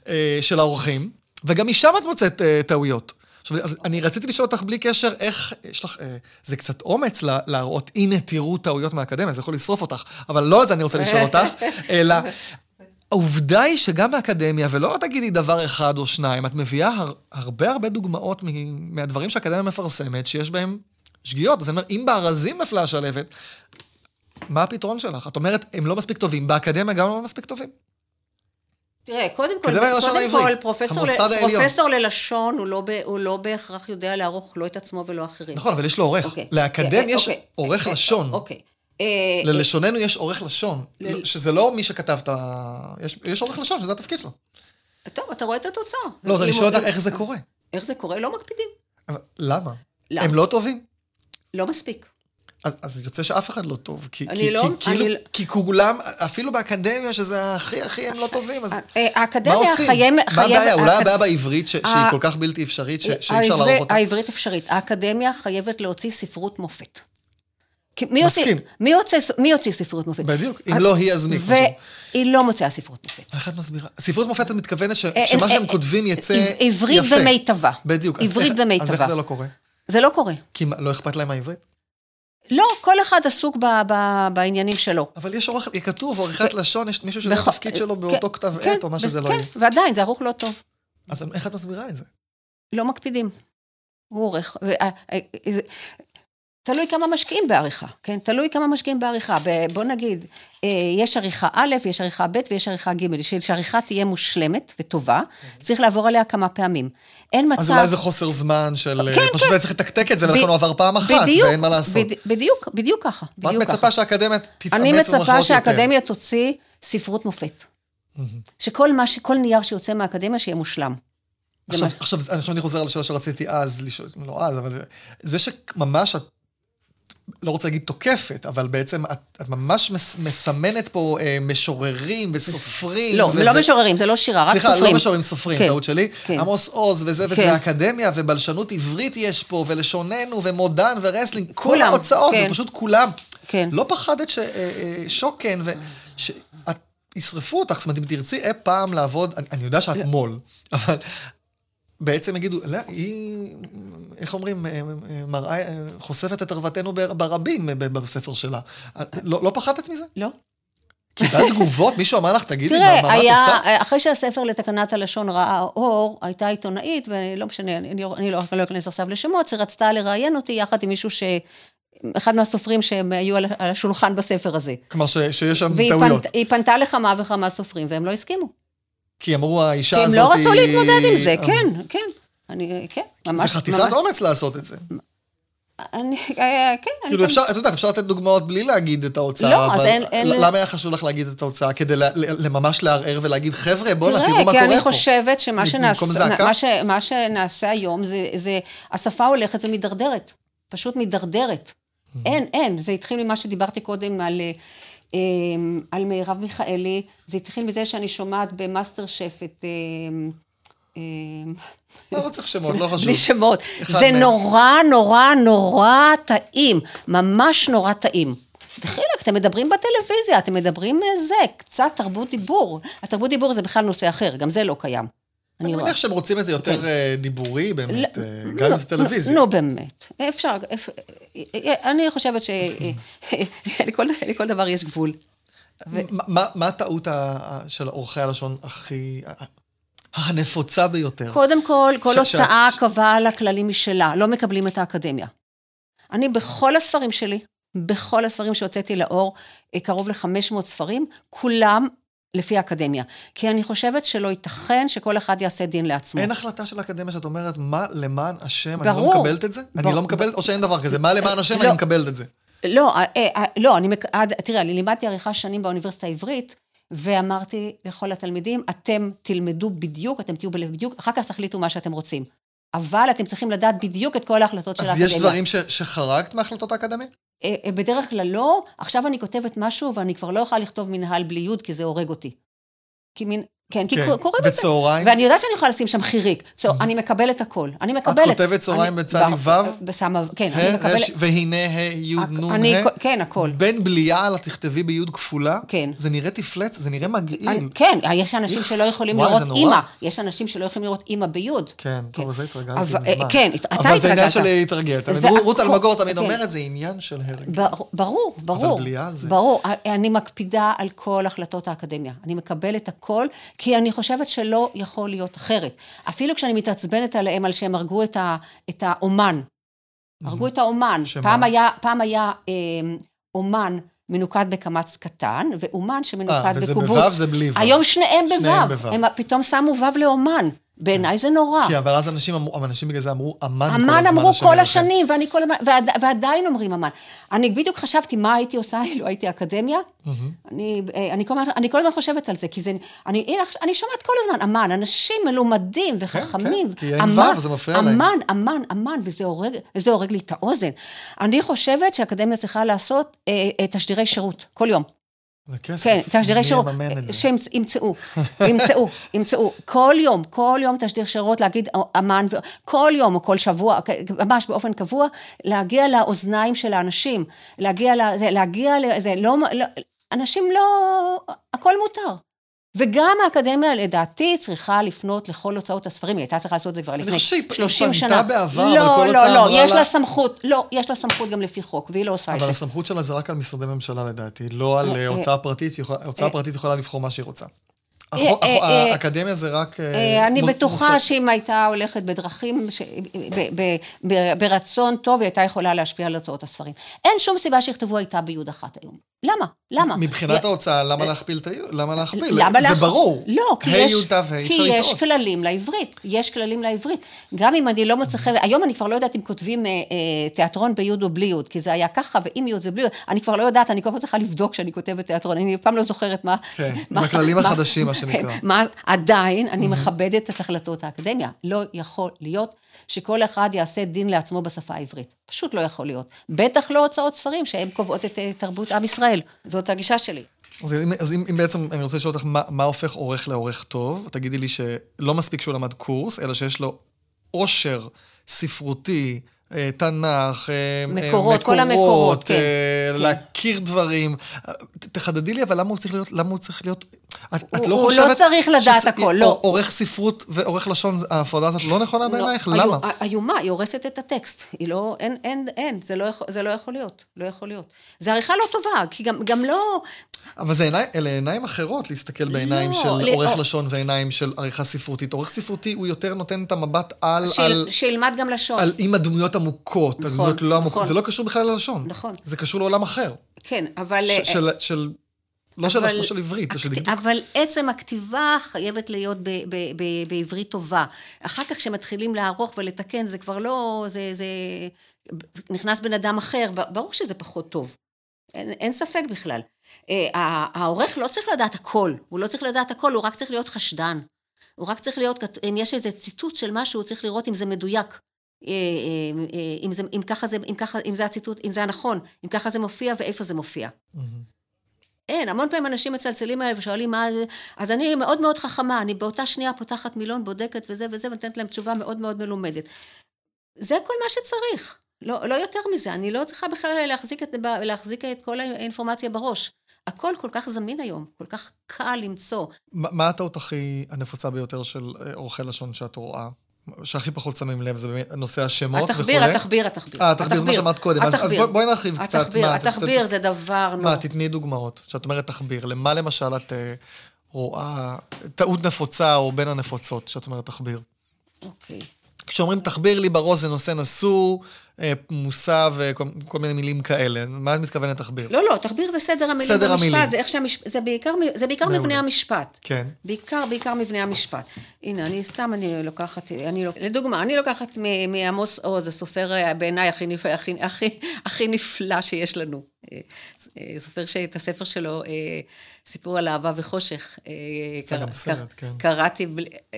אה, של האורחים, וגם משם את מוצאת אה, טעויות. עכשיו, אז אני רציתי לשאול אותך בלי קשר, איך, יש לך, אה, זה קצת אומץ להראות, הנה תראו טעויות מהאקדמיה, זה יכול לשרוף אותך, אבל לא על זה אני רוצה לשאול אותך, אלא העובדה היא שגם באקדמיה, ולא תגידי דבר אחד או שניים, את מביאה הר, הרבה הרבה דוגמאות מהדברים שהאקדמיה מפרסמת, שיש בהם שגיאות. אז אני אומר, אם בארזים נפלה השלבת, מה הפתרון שלך? את אומרת, הם לא מספיק טובים, באקדמיה גם לא מספיק טובים. תראה, קודם כל, קודם כל פרופסור, ל, פרופסור ללשון הוא לא, ב, הוא לא בהכרח יודע לערוך לא את עצמו ולא אחרים. נכון, אבל יש לו עורך. אוקיי. לאקדמיה יש אוקיי. עורך אוקיי. לשון. אוקיי. אה, ללשוננו יש עורך לשון, ל... שזה לא מי שכתב את ה... יש, יש עורך לשון, שזה התפקיד שלו. טוב, אתה רואה את התוצאה. לא, אז אני שואל אותך איך זה קורה. איך זה קורה? לא מקפידים. למה? למה? הם לא טובים? לא מספיק. אז, אז יוצא שאף אחד לא טוב. כי, כי, לא, כי, כאילו, לא... כי כולם, אפילו באקדמיה, שזה הכי הכי הם לא טובים, אז אה, האקדמיה מה עושים? חיים, מה חייב... הבעיה? אולי הבעיה בעברית, ש, שהיא כל כך בלתי אפשרית, ש, שאי אפשר לערוך אותה? העברית אפשרית. האקדמיה חייבת להוציא ספרות מופת. מסכים. מי יוצא, מי יוציא ספרות מופת? בדיוק, אם לא היא אז מי חשוב. והיא לא מוציאה ספרות מופת. איך את מסבירה? ספרות מופת את מתכוונת שמה שהם כותבים יצא יפה. עברית במיטבה. בדיוק. עברית במיטבה. אז איך זה לא קורה? זה לא קורה. כי לא אכפת להם העברית? לא, כל אחד עסוק ב, ב, בעניינים שלו. אבל יש עורך, כתוב, עורכת לשון, יש מישהו שזה בכ... התפקיד שלו כן, באותו כתב כן, עת, או מה שזה לא כן, לא יהיה. כן, ועדיין, זה ערוך לא טוב. אז איך את מסבירה את זה? לא מקפידים. הוא עורך. תלוי כמה משקיעים בעריכה, כן? תלוי כמה משקיעים בעריכה. בוא נגיד, אה, יש עריכה א', יש עריכה ב' ויש עריכה ג', בשביל שהעריכה תהיה מושלמת וטובה, צריך לעבור עליה כמה פעמים. אין מצב... אז אולי זה חוסר זמן של... כן, פשוט כן. צריך לתקתק את זה, ולכן הוא עבר פעם אחת, בדיוק, ואין מה לעשות. בד- בדיוק, בדיוק ככה. את בדיוק ככה. מצפה שהאקדמיה תתאמץ אני מצפה. שהאקדמיה תוציא ספרות מופת. שכל מה, כל נייר שיוצא מהאקדמיה שיהיה מושלם. עכשיו, מה- עכשיו, עכשיו אני חוזר על השאלה שרציתי אז לשאול, לא אז, אבל זה שממש את, לא רוצה להגיד תוקפת, אבל בעצם את, את ממש מס, מסמנת פה אה, משוררים וסופרים. לא, ו- לא ו- משוררים, זה לא שירה, רק סליחה, סופרים. לא משוררים, סופרים, כן, טעות שלי. כן. עמוס עוז וזה, וזה כן. האקדמיה, ובלשנות עברית יש פה, ולשוננו, ומודן, ורסלינג, כל ההוצאות, כן. זה פשוט כולם. כן. לא פחדת ששוקן, שאת ישרפו אותך, זאת אומרת, אם תרצי אי פעם לעבוד, אני, אני יודע לא. שאת מו"ל, אבל בעצם יגידו, לא, היא, איך אומרים, אה, אה, מראה, אה, חושפת את ערוותנו בר- ברבים בספר שלה. את לא, לא פחדת מזה? לא. קיבלת תגובות? מישהו אמר לך, תגידי, מה, תראה, מה את היה, עושה? אחרי שהספר לתקנת הלשון ראה אור, הייתה עיתונאית, ולא משנה, אני, אני, אני לא, לא אכנס עכשיו לשמות, שרצתה לראיין אותי יחד עם מישהו ש... אחד מהסופרים שהם היו על, על השולחן בספר הזה. כלומר, ש, שיש שם והיא טעויות. פנ, היא פנתה לכמה וכמה סופרים, והם לא הסכימו. כי אמרו, האישה כי הם הזאת לא רצו היא- להתמודד עם זה, כן, כן. אני, כן, ממש. זה חתיכת אומץ לעשות את זה. אני, אה, כן, כאילו אפשר, את יודעת, אפשר לתת דוגמאות בלי להגיד את ההוצאה, לא, אבל אז אין- אין- למה היה חשוב לך להגיד את ההוצאה? כדי ל- ל- ממש לערער ולהגיד, חבר'ה, בואנה, תראו מה קורה כי פה. אני חושבת שמה שנעשה, ש, מה שנעשה היום זה, זה, השפה הולכת ומידרדרת, פשוט מידרדרת. אין, אין, זה התחיל ממה שדיברתי קודם על, אה, אה, על מירב מיכאלי, זה התחיל מזה שאני שומעת במאסטר שף את... אה, אה, לא, צריך שמות, לא חשוב. בלי שמות. זה. נורא, נורא, נורא טעים. ממש נורא טעים. דחילק, אתם מדברים בטלוויזיה, אתם מדברים אה, זה, קצת תרבות דיבור. התרבות דיבור זה בכלל נושא אחר, גם זה לא קיים. אני רואה. מניח שהם רוצים את זה יותר אה, דיבורי, באמת, לא, אה, גם אם זה לא, טלוויזיה. נו, באמת. אפשר, אפ- אני חושבת שלכל לכל דבר יש גבול. מה- הטעות של עורכי הלשון הכי... הנפוצה ביותר? קודם כל, כל ש- הוצאה ש- קבעה לה כללים משלה, לא מקבלים את האקדמיה. אני בכל הספרים שלי, בכל הספרים שהוצאתי לאור, אה, קרוב ל-500 ספרים, כולם לפי האקדמיה. כי אני חושבת שלא ייתכן שכל אחד יעשה דין לעצמו. אין החלטה של האקדמיה שאת אומרת, מה למען השם, אני ברור. לא מקבלת את זה? אני בר- לא מקבלת, או שאין דבר כזה, מה למען השם, לא. אני מקבלת את זה. לא, אה, אה, לא, אני, תראה, אני לימדתי עריכה שנים באוניברסיטה העברית, ואמרתי לכל התלמידים, אתם תלמדו בדיוק, אתם תהיו בדיוק, אחר כך תחליטו מה שאתם רוצים. אבל אתם צריכים לדעת בדיוק את כל ההחלטות של אז האקדמיה. יש דברים ש- שחרגת מהחלטות האקדמיה? אה, אה, בדרך כלל לא, עכשיו אני כותבת משהו ואני כבר לא יכולה לכתוב מנהל בלי יוד, כי זה הורג אותי. כי מין, כן, כי כן. קורה בזה. וצהריים? ואני יודעת שאני יכולה לשים שם חיריק. אני מקבלת הכל. אני מקבלת. כותבת צהריים בצד ו'? כן, אני מקבלת. והנה ה', י', נ', ה'. כן, הכל. בין בליעל תכתבי בי' כפולה? כן. זה נראה תפלץ, זה נראה מגעיל. כן, יש אנשים שלא יכולים לראות זה. אימא. יש אנשים שלא יכולים לראות אימא ביוד. כן, טוב, לזה התרגלתי אבל- מזמן. כן, אתה אבל זה עניין התרגלת. של להתרגל. זה רות אלמגור תמיד כן. אומרת, זה עניין של הרג. בר- ברור, ברור. בליעל זה- ברור. אני מקפידה על כל החלטות האקדמיה. אני מקבלת הכל, כי אני חושבת שלא יכול להיות אחרת. אפילו כשאני מתעצבנת עליהם על שהם הרגו את, ה, את האומן. הרגו את האומן. שמה? פעם היה, פעם היה אה, אומן מנוקד בקמץ קטן, ואומן שמנוקד אה, וזה בקובוץ. בו' זה בלי ו'. היום שניהם שניהם בו'. בו'. הם פתאום שמו ו' לאומן. בעיניי זה נורא. כי אבל אז אנשים אמרו, אנשים בגלל זה אמרו אמן כל הזמן. אמן אמרו כל. השנים, ואני כל הזמן, ועד, ועדיין אומרים אמן. אני בדיוק חשבתי מה הייתי עושה אילו הייתי אקדמיה. אני, אה, אני, כל הזמן, אני כל הזמן חושבת על זה, כי זה, אני, אני שומעת כל הזמן אמן, אנשים מלומדים וחכמים. כן, כי אין אמן, ו', זה מפריע להם. אמן, אמן, אמן, וזה הורג, הורג לי את האוזן. אני חושבת שהאקדמיה צריכה לעשות אה, אה, תשדירי שירות, כל יום. זה כסף. כן, תשדירי שירות, מי יממן את זה? שימצאו, ימצאו, ימצאו, כל יום, כל יום תשדיר שירות, להגיד אמן, ו- כל יום או כל שבוע, ממש באופן קבוע, להגיע לאוזניים של האנשים, להגיע, לזה, להגיע לזה, לא, לא, אנשים לא, הכל מותר. וגם האקדמיה, לדעתי, צריכה לפנות לכל הוצאות הספרים, היא הייתה צריכה לעשות את זה כבר לפני חושב שהיא 30 פנתה שנה. בעבר, לא, אבל כל לא, הוצאה לא, אמרה יש לה- לה סמכות, לא, יש לה סמכות גם לפי חוק, והיא לא עושה את אבל זה. הסמכות שלה זה רק על משרדי ממשלה לדעתי, לא על אה, אה, אה, הוצאה פרטית, הוצאה אה. פרטית יכולה לבחור מה שהיא רוצה. אה, אה, אה, האקדמיה זה רק... אה, אה, אני בטוחה. שאם הייתה הולכת בדרכים, ברצון טוב, היא הייתה יכולה להשפיע על הוצאות הספרים. אין שום סיבה שיכתבו הייתה ביוד אחת היום. למה? למה? מבחינת י- ההוצאה, למה להכפיל את ה... למה להכפיל? למה זה ברור. לא, כי ה' יש, י' ת' ה', אי כי יש. כללים לעברית. יש כללים לעברית. גם אם אני לא מוצא חן, היום אני כבר לא יודעת אם כותבים אה, אה, תיאטרון ביוד או בלי יוד, כי זה היה ככה ועם יוד ובלי יוד. אני כבר לא יודעת, אני כל הזמן צריכה לבדוק כשאני כותבת תיאטרון. אני אף פעם לא זוכרת מה... כן, עם הכללים החדשים, מה כן, שנקרא. מה, עדיין אני מכבדת את החלטות האקדמיה. לא יכול להיות שכל אחד יעשה דין לעצמו בשפה העברית. פשוט לא יכול להיות. בטח לא הוצאות ספרים שהן קובעות את אה, תרבות עם ישראל. זאת הגישה שלי. אז אם, אז אם, אם בעצם אני רוצה לשאול אותך, מה, מה הופך עורך לעורך טוב? תגידי לי שלא מספיק שהוא למד קורס, אלא שיש לו עושר ספרותי, אה, תנ"ך, מקורות, אה, כל המקורות, כן, כן. להכיר דברים. אה, ת- תחדדי לי, אבל למה הוא צריך להיות, למה הוא צריך להיות... את, את הוא- לא הוא חושבת... לא צריך לדעת שצ- הכל, לא. עורך ספרות ועורך לשון, ההפרדה הזאת לא נכונה בעינייך? לא, למה? איו- איומה, היא הורסת את הטקסט. היא לא, אין, אין, אין, זה לא, יכול, זה לא יכול להיות. לא יכול להיות. זה עריכה לא טובה, כי גם, גם לא... אבל זה עיני, אלה עיניים אחרות להסתכל בעיניים לא, של לא, עורך או- לשון ועיניים של עריכה ספרותית. עורך ספרותי הוא יותר נותן את המבט על, שיל, על, שילמד גם לשון. על עם הדמויות עמוקות, נכון, הדמויות לא עמוקות. נכון. זה לא קשור בכלל ללשון. נכון. זה קשור לעולם אחר. כן, אבל... ש, של, של, לא של, לא של עברית, לא של דקדוק. אבל עצם הכתיבה חייבת להיות ב- ב- ב- בעברית טובה. אחר כך כשמתחילים לערוך ולתקן, זה כבר לא... זה... זה... נכנס בן אדם אחר, ברור שזה פחות טוב. אין, אין ספק בכלל. אה, העורך לא צריך לדעת הכל, הוא לא צריך לדעת הכל, הוא רק צריך להיות חשדן. הוא רק צריך להיות, אם יש איזה ציטוט של משהו, הוא צריך לראות אם זה מדויק. אה, אה, אה, אם, זה, אם, ככה זה, אם, ככה, אם זה הציטוט, אם זה הנכון, אם ככה זה מופיע ואיפה זה מופיע. אין, המון פעמים אנשים מצלצלים אליי ושואלים מה זה, אז אני מאוד מאוד חכמה, אני באותה שנייה פותחת מילון, בודקת וזה וזה, ונותנת להם תשובה מאוד מאוד מלומדת. זה כל מה שצריך, לא, לא יותר מזה, אני לא צריכה בכלל להחזיק את, להחזיק את כל האינפורמציה בראש. הכל כל כך זמין היום, כל כך קל למצוא. מה מה הטעות הכי הנפוצה ביותר של אה, עורכי לשון שאת רואה? שהכי פחות שמים לב, זה נושא השמות וכולי? התחביר, התחביר, התחביר. אה, התחביר, זה מה שאמרת קודם. אז- אז התחביר. בואי- נרחיב קצת. התחביר, מה, ת- ת- התחביר זה דבר, נו. מה, תתני דוגמאות. כשאת אומרת תחביר, למה למשל את אה, רואה טעות נפוצה או בין הנפוצות, כשאת אומרת תחביר? אוקיי. כשאומרים תחביר לי בראש זה נושא נשוא, מושא וכל כל מיני מילים כאלה. מה את מתכוונת תחביר? לא, לא, תחביר זה סדר המילים סדר במשפט, המילים. זה איך שהמשפט, זה בעיקר, זה בעיקר מעולה. מבנה המשפט. כן. בעיקר, בעיקר מבנה המשפט. הנה, אני סתם, אני לוקחת, אני לוק... לדוגמה, אני לוקחת מעמוס עוז, הסופר אה, בעיניי הכי. הכי, הכי, הכי נפלא שיש לנו. אה, אה, סופר שאת הספר שלו, אה, סיפור על אהבה וחושך. אה, סרט, כן. קראתי,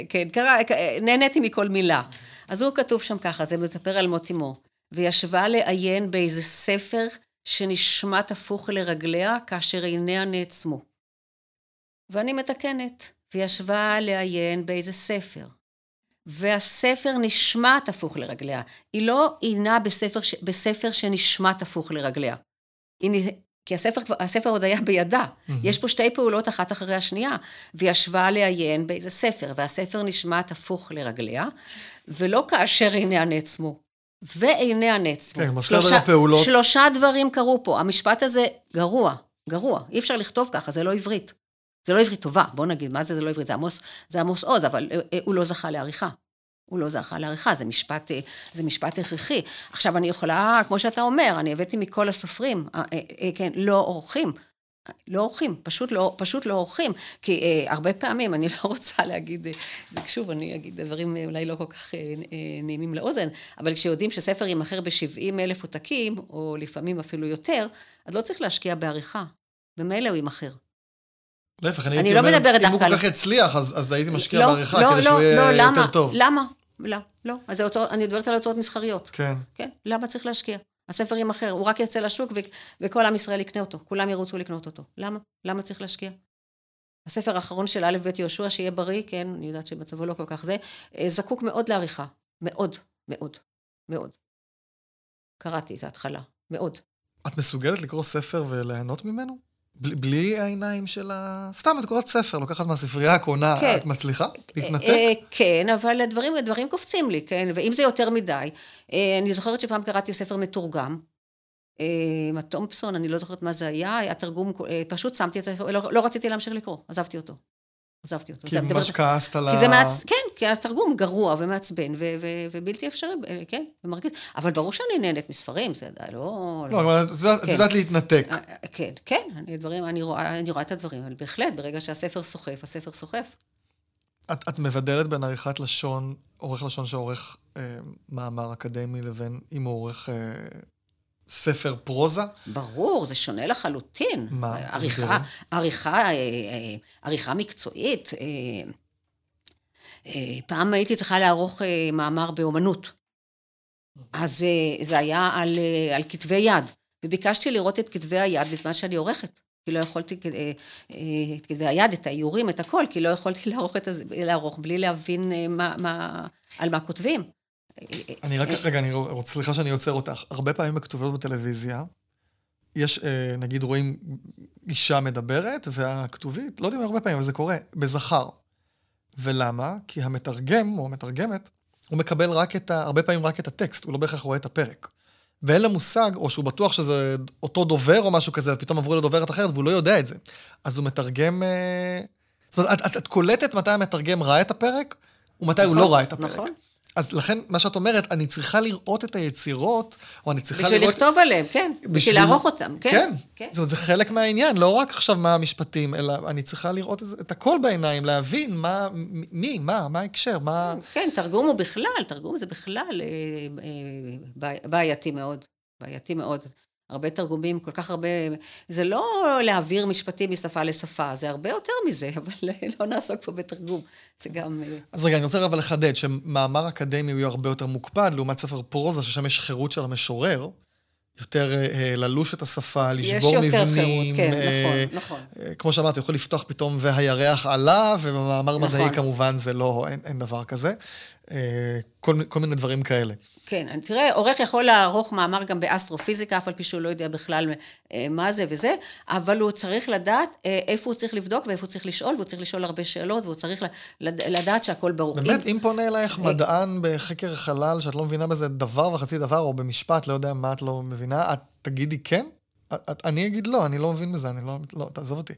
כן, קרא, נהניתי מכל מילה. אז הוא כתוב שם ככה, זה מספר על מות אמו. וישבה לעיין באיזה ספר שנשמט הפוך לרגליה כאשר עיניה נעצמו. ואני מתקנת, וישבה לעיין באיזה ספר. והספר נשמט הפוך לרגליה. היא לא עיינה בספר, ש- בספר שנשמט הפוך לרגליה. היא, כי הספר, הספר עוד היה בידה. Mm-hmm. יש פה שתי פעולות אחת אחרי השנייה. וישבה לעיין באיזה ספר, והספר נשמט הפוך לרגליה, ולא כאשר עיניה נעצמו. ועיניה נעצמו. כן, שלושה- הפעולות. שלושה דברים קרו פה. המשפט הזה גרוע, גרוע. אי אפשר לכתוב ככה, זה לא עברית. זה לא עברית טובה, בוא נגיד, מה זה זה לא עברית? זה עמוס, זה עמוס עוז, אבל אה, אה, הוא לא זכה לעריכה. הוא לא זכה לעריכה, זה משפט, אה, זה משפט הכרחי. עכשיו, אני יכולה, כמו שאתה אומר, אני הבאתי מכל הסופרים, כן, לא עורכים. לא עורכים, פשוט לא, פשוט לא עורכים. כי אה, הרבה פעמים, אני לא רוצה להגיד, אה, שוב, אני אגיד דברים אה, אולי לא כל כך אה, אה, נעימים לאוזן, אבל כשיודעים שספר יימכר ב-70 אלף עותקים, או לפעמים אפילו יותר, אז לא צריך להשקיע בעריכה. במילא הוא יימכר. להפך, אני אני הייתי לא אומר, מדברת אם הוא כל על- כך יצליח, אז אז הייתי משקיע לא, בעריכה, לא, כדי שהוא לא, יהיה לא, למה? יותר טוב. למה? לא, לא. אז הוצאות, אני מדברת על הוצאות מסחריות. כן. כן, למה צריך להשקיע? הספר יימכר, הוא רק יצא לשוק ו- וכל עם ישראל יקנה אותו, כולם ירוצו לקנות אותו. למה? למה צריך להשקיע? הספר האחרון של א' ב' יהושע, שיהיה בריא, כן, אני יודעת שמצבו לא כל כך זה, אה, זקוק מאוד לעריכה. מאוד, מאוד, מאוד. קראתי את ההתחלה, מאוד. את מסוגלת לקרוא ספר וליהנות ממנו? בלי, בלי העיניים של ה... סתם, את קוראת ספר, לוקחת מהספרייה, קונה, כן. את מצליחה להתנתק? אה, כן, אבל הדברים, הדברים קופצים לי, כן? ואם זה יותר מדי, אה, אני זוכרת שפעם קראתי ספר מתורגם, אה, מתומפסון, אני לא זוכרת מה זה היה, היה תרגום, אה, פשוט שמתי את זה, לא, לא רציתי להמשיך לקרוא, עזבתי אותו. עזבתי אותו. כי ממש כעסת על ה... כי זה מעצ... כן, כי התרגום גרוע ומעצבן ו- ו- ובלתי אפשרי, כן, ומרגיז. אבל ברור שאני נהנית מספרים, זה לא... לא, אבל את יודעת- כן. יודעת להתנתק. אה, כן, כן, אני, דברים, אני, רואה, אני רואה את הדברים, אבל בהחלט, ברגע שהספר סוחף, הספר סוחף. את, את מבדלת בין עריכת לשון, עורך לשון שעורך אה, מאמר אקדמי, לבין אם הוא עורך אה, ספר פרוזה? ברור, זה שונה לחלוטין. מה? עריכה, תסבירי. עריכה, אה, אה, עריכה מקצועית. אה, פעם הייתי צריכה לערוך מאמר באומנות. אז זה היה על, על כתבי יד, וביקשתי לראות את כתבי היד בזמן שאני עורכת. כי לא יכולתי, את כתבי היד, את האיורים, את הכל, כי לא יכולתי לערוך, את, לערוך בלי להבין מה, מה, על מה כותבים. אני רק, רגע, אני רוצה, סליחה שאני עוצר אותך. הרבה פעמים בכתוביות בטלוויזיה, יש, אה, נגיד, רואים אישה מדברת, והכתובית, לא יודע אם הרבה פעמים, אבל זה קורה, בזכר. ולמה? כי המתרגם, או המתרגמת, הוא מקבל רק את ה... הרבה פעמים רק את הטקסט, הוא לא בהכרח רואה את הפרק. ואין לו מושג, או שהוא בטוח שזה אותו דובר או משהו כזה, ופתאום עברו לדוברת אחרת, והוא לא יודע את זה. אז הוא מתרגם... אה, זאת אומרת, את, את, את קולטת מתי המתרגם ראה את הפרק, ומתי הוא נכון, לא ראה את הפרק. נכון. אז לכן, מה שאת אומרת, אני צריכה לראות את היצירות, או אני צריכה בשביל לראות... לכתוב עליהם, כן. בשביל לערוך אותם, כן. כן. כן. זאת אומרת, זה חלק מהעניין, לא רק עכשיו מה המשפטים, אלא אני צריכה לראות את, את הכל בעיניים, להבין מה, מי, מה, מה ההקשר, מה... כן, תרגום הוא בכלל, תרגום זה בכלל אה, אה, בעי- בעייתי מאוד. בעייתי מאוד. הרבה תרגומים, כל כך הרבה... זה לא להעביר משפטים משפה לשפה, זה הרבה יותר מזה, אבל לא נעסוק פה בתרגום. זה גם... אה, אז רגע, אני רוצה אבל לחדד שמאמר אקדמי הוא יהיה הרבה יותר מוקפד, לעומת ספר פרוזה, ששם יש חירות של המשורר, יותר אה, אה, ללוש את השפה, לשבור יש יותר מבנים. חירות, כן, אה, נכון, נכון. אה, כמו שאמרת, יכול לפתוח פתאום והירח עלה, ובמאמר נכון. מדעי כמובן זה לא, אין, אין דבר כזה. אה, כל, כל מיני דברים כאלה. כן, תראה, עורך יכול לערוך מאמר גם באסטרופיזיקה, אף על פי שהוא לא יודע בכלל אה, מה זה וזה, אבל הוא צריך לדעת אה, איפה הוא צריך לבדוק ואיפה הוא צריך לשאול, והוא צריך לשאול הרבה שאלות, והוא צריך לדעת שהכל ברור. באמת, אם פונה אלייך מדען בחקר החלל, שאת לא מבינה בזה דבר וחצי דבר, או במשפט, לא יודע מה את לא מבינה, את תגידי כן? אני אגיד לא, אני לא מבין בזה, אני לא, לא, תעזוב אותי.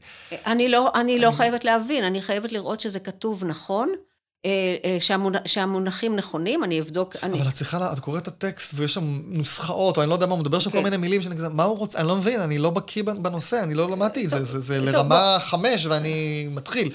אני לא, אני לא חייבת להבין, אני חייבת לראות שזה כתוב נכון. שהמונחים נכונים, אני אבדוק, אני... אבל את צריכה, את קוראת את הטקסט ויש שם נוסחאות, או אני לא יודע מה, הוא מדבר שם כל כן. מיני מילים שאני כזה, מה הוא רוצה? אני לא מבין, אני לא בקיא בנושא, אני לא למדתי את זה, זה, זה לרמה חמש ואני מתחיל.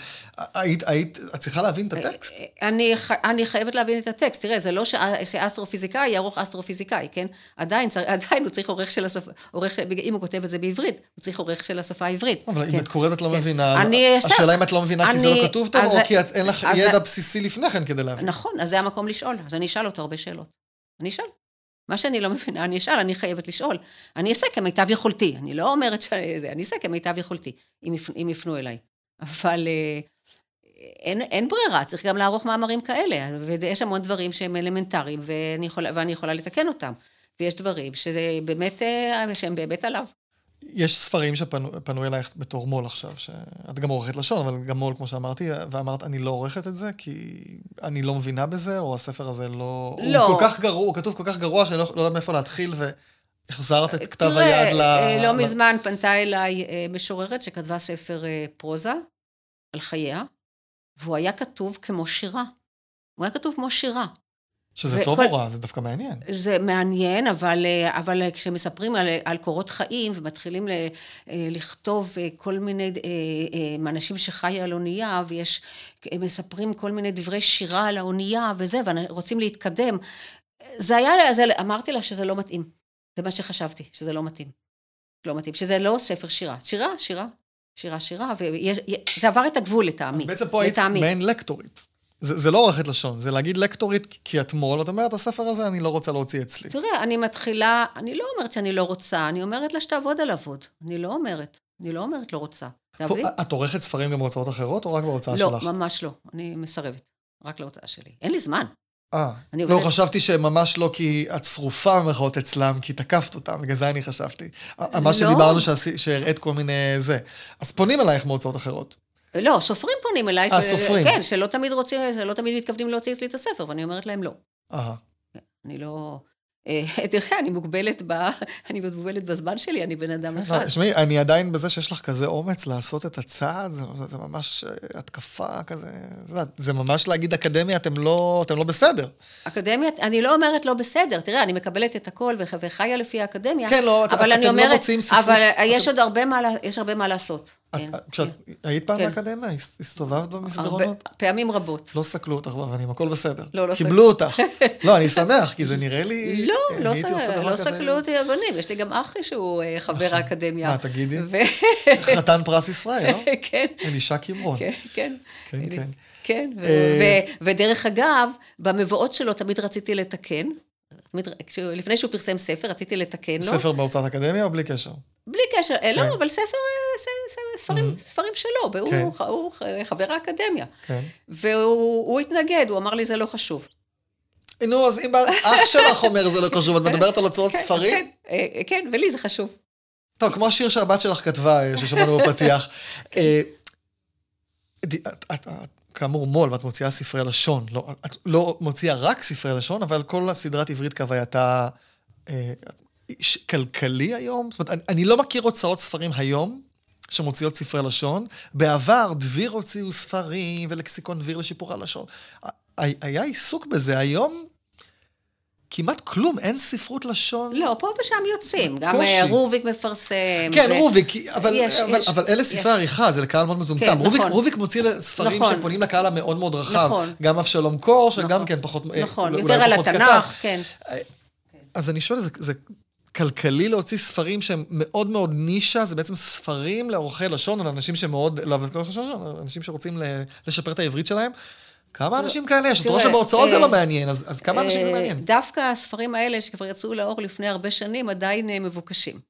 היית, היית, את צריכה להבין את הטקסט? אני, אני חייבת להבין את הטקסט. תראה, זה לא ש- שאסטרופיזיקאי יערוך אסטרופיזיקאי, כן? עדיין, עדיין הוא צריך עורך של השפה, עורך, של- אם הוא כותב את זה בעברית, הוא צריך עורך של השפה העברית. אבל אם כן. את קוראת את לא כן. מבינה, אני השאלה אם את לא מבינה כי זה אני- לא כתוב טוב, אז- או כי את- אין לך אז- ידע בסיסי לפני כן כדי להבין. נכון, אז זה המקום לשאול, אז אני אשאל אותו הרבה שאלות. אני אשאל. מה שאני לא מבינה, אני אשאל, אני חייבת לשאול. אני אעשה כמיטב יכולתי, אני לא אומרת ש... אני אעשה כמיטב יכולתי, אם, יפ... אם יפנו אליי. אבל אה, אין, אין ברירה, צריך גם לערוך מאמרים כאלה, ויש המון דברים שהם אלמנטריים, ואני יכולה, ואני יכולה לתקן אותם. ויש דברים שבאמת, אה, שהם באמת עליו. יש ספרים שפנו פנו אלייך בתור מו"ל עכשיו, שאת גם עורכת לשון, אבל גם מו"ל, כמו שאמרתי, ואמרת, אני לא עורכת את זה, כי אני לא מבינה בזה, או הספר הזה לא... לא. הוא כל כך גרוע, הוא כתוב כל כך גרוע, שאני לא לא יודעת מאיפה להתחיל, והחזרת את כתב תראה, היד ל... אה, לא ל- מזמן פנתה אליי אה, משוררת שכתבה ספר אה, פרוזה על חייה, והוא היה כתוב כמו שירה. הוא היה כתוב כמו שירה. שזה וכל- טוב או רע, זה דווקא מעניין. זה מעניין, אבל, אה, אבל אה, כשמספרים על, על קורות חיים ומתחילים ל, אה, לכתוב אה, כל מיני, אה, אה, אנשים שחיה על אונייה, ויש, הם מספרים כל מיני דברי שירה על האונייה וזה, ורוצים להתקדם, זה היה, זה, אמרתי לה שזה לא מתאים. זה מה שחשבתי, שזה לא מתאים. לא מתאים, שזה לא ספר שירה. שירה, שירה, שירה, שירה, וזה עבר את הגבול לטעמי. אז בעצם פה היית. מעין לקטורית. זה, זה לא עורכת לשון, זה להגיד לקטורית כי את מו"ל, ואת אומרת, הספר הזה אני לא רוצה להוציא אצלי. תראה, אני מתחילה, אני לא אומרת שאני לא רוצה, אני אומרת לה שתעבוד על עבוד. אני לא אומרת, אני לא אומרת לא רוצה. אתה פה, מבין? את עורכת ספרים גם בהוצאות אחרות, או רק בהוצאה לא, שלך? ממש לא. אני מסרבת. רק להוצאה שלי. אין לי זמן. אה, לא, עובדת- חשבתי שממש לא כי את שרופה במירכאות אצלם, כי תקפת אותם, בגלל זה אני חשבתי. מה לא. שדיברנו, שעשי- שהראית כל מיני זה. אז פונים אלייך מהוצאות אחרות. לא, סופרים פונים אליי. אה, ש- סופרים. כן, שלא תמיד רוצים, שלא תמיד מתכוונים להוציא אצלי את הספר, ואני אומרת להם לא. אהה. אני לא... אה, תראה, אני מוגבלת, ב... אני מוגבלת בזמן שלי, אני בן אדם אחד. תשמעי, אני עדיין בזה שיש לך כזה אומץ לעשות את הצעד, זה, זה ממש אה, התקפה כזה, זה, זה ממש להגיד אקדמיה, אתם לא, אתם לא בסדר. אקדמיה, אני לא אומרת לא בסדר, תראה, אני מקבלת את הכל וח- וחיה לפי האקדמיה. כן, לא, את- אבל אתם אני לא אומרת, מוציאים ספרות. אבל יש אתם- עוד הרבה מה, יש הרבה מה לעשות. כן, כשאת כן. היית פעם כן. באקדמיה? הס- הסתובבת הרבה, במסדרונות? פעמים רבות. לא סקלו אותך באבנים, הכל בסדר. לא, לא קיבלו אותך. לא, אני שמח, כי זה נראה לי... לא, אני לא, לא. סקלו אותי אבנים, יש לי גם אח שהוא אה, חבר האקדמיה. מה, תגידי? ו- חתן פרס ישראל, לא? כן. אלישע קימרון. כן, כן. כן, כן. כן, אה, ודרך אגב, במבואות שלו תמיד רציתי לתקן. לפני שהוא פרסם ספר, רציתי לתקן לו. ספר בהוצאת אקדמיה או בלי קשר? בלי קשר, אה, כן. לא, אבל ספר, אה, ס- ס- ספרים, ספרים שלו, והוא כן. הוא חבר האקדמיה. כן. והוא הוא התנגד, הוא אמר לי, זה לא חשוב. נו, אז אם אח שלך אומר זה לא חשוב, את מדברת על הוצאות כן, ספרים? כן, אה, כן, ולי זה חשוב. טוב, כמו השיר שהבת שלך כתבה, אה, ששמענו בפתיח. אה, את כאמור מו"ל, ואת מוציאה ספרי לשון. לא, את לא מוציאה רק ספרי לשון, אבל כל הסדרת עברית כהווייתה אה, כלכלי היום. זאת אומרת, אני, אני לא מכיר הוצאות ספרים היום. שמוציאות ספרי לשון. בעבר, דביר הוציאו ספרים ולקסיקון דביר לשיפור הלשון. היה עיסוק בזה. היום כמעט כלום, אין ספרות לשון. לא, פה ושם יוצאים. גם קושי. אה, רוביק מפרסם. כן, ו- רוביק, אבל, יש, אבל, יש, אבל אלה יש. ספרי עריכה, זה לקהל מאוד מצומצם. כן, רוביק, נכון. רוביק מוציא ספרים נכון. שפונים לקהל המאוד מאוד רחב. נכון. גם אבשלום קור, שגם נכון. כן פחות, אה, נכון, אולי יותר על התנ"ך. כן. אז אני שואל, זה, זה כלכלי להוציא ספרים שהם מאוד מאוד נישה, זה בעצם ספרים לעורכי לשון, על אנשים שמאוד, לא, אנשים שרוצים לשפר את העברית שלהם. כמה אנשים כאלה יש? את רואה שבהוצאות זה אה, לא מעניין, אז, אז כמה אנשים זה אה, מעניין? דווקא הספרים האלה, שכבר יצאו לאור לפני הרבה שנים, עדיין אה, מבוקשים.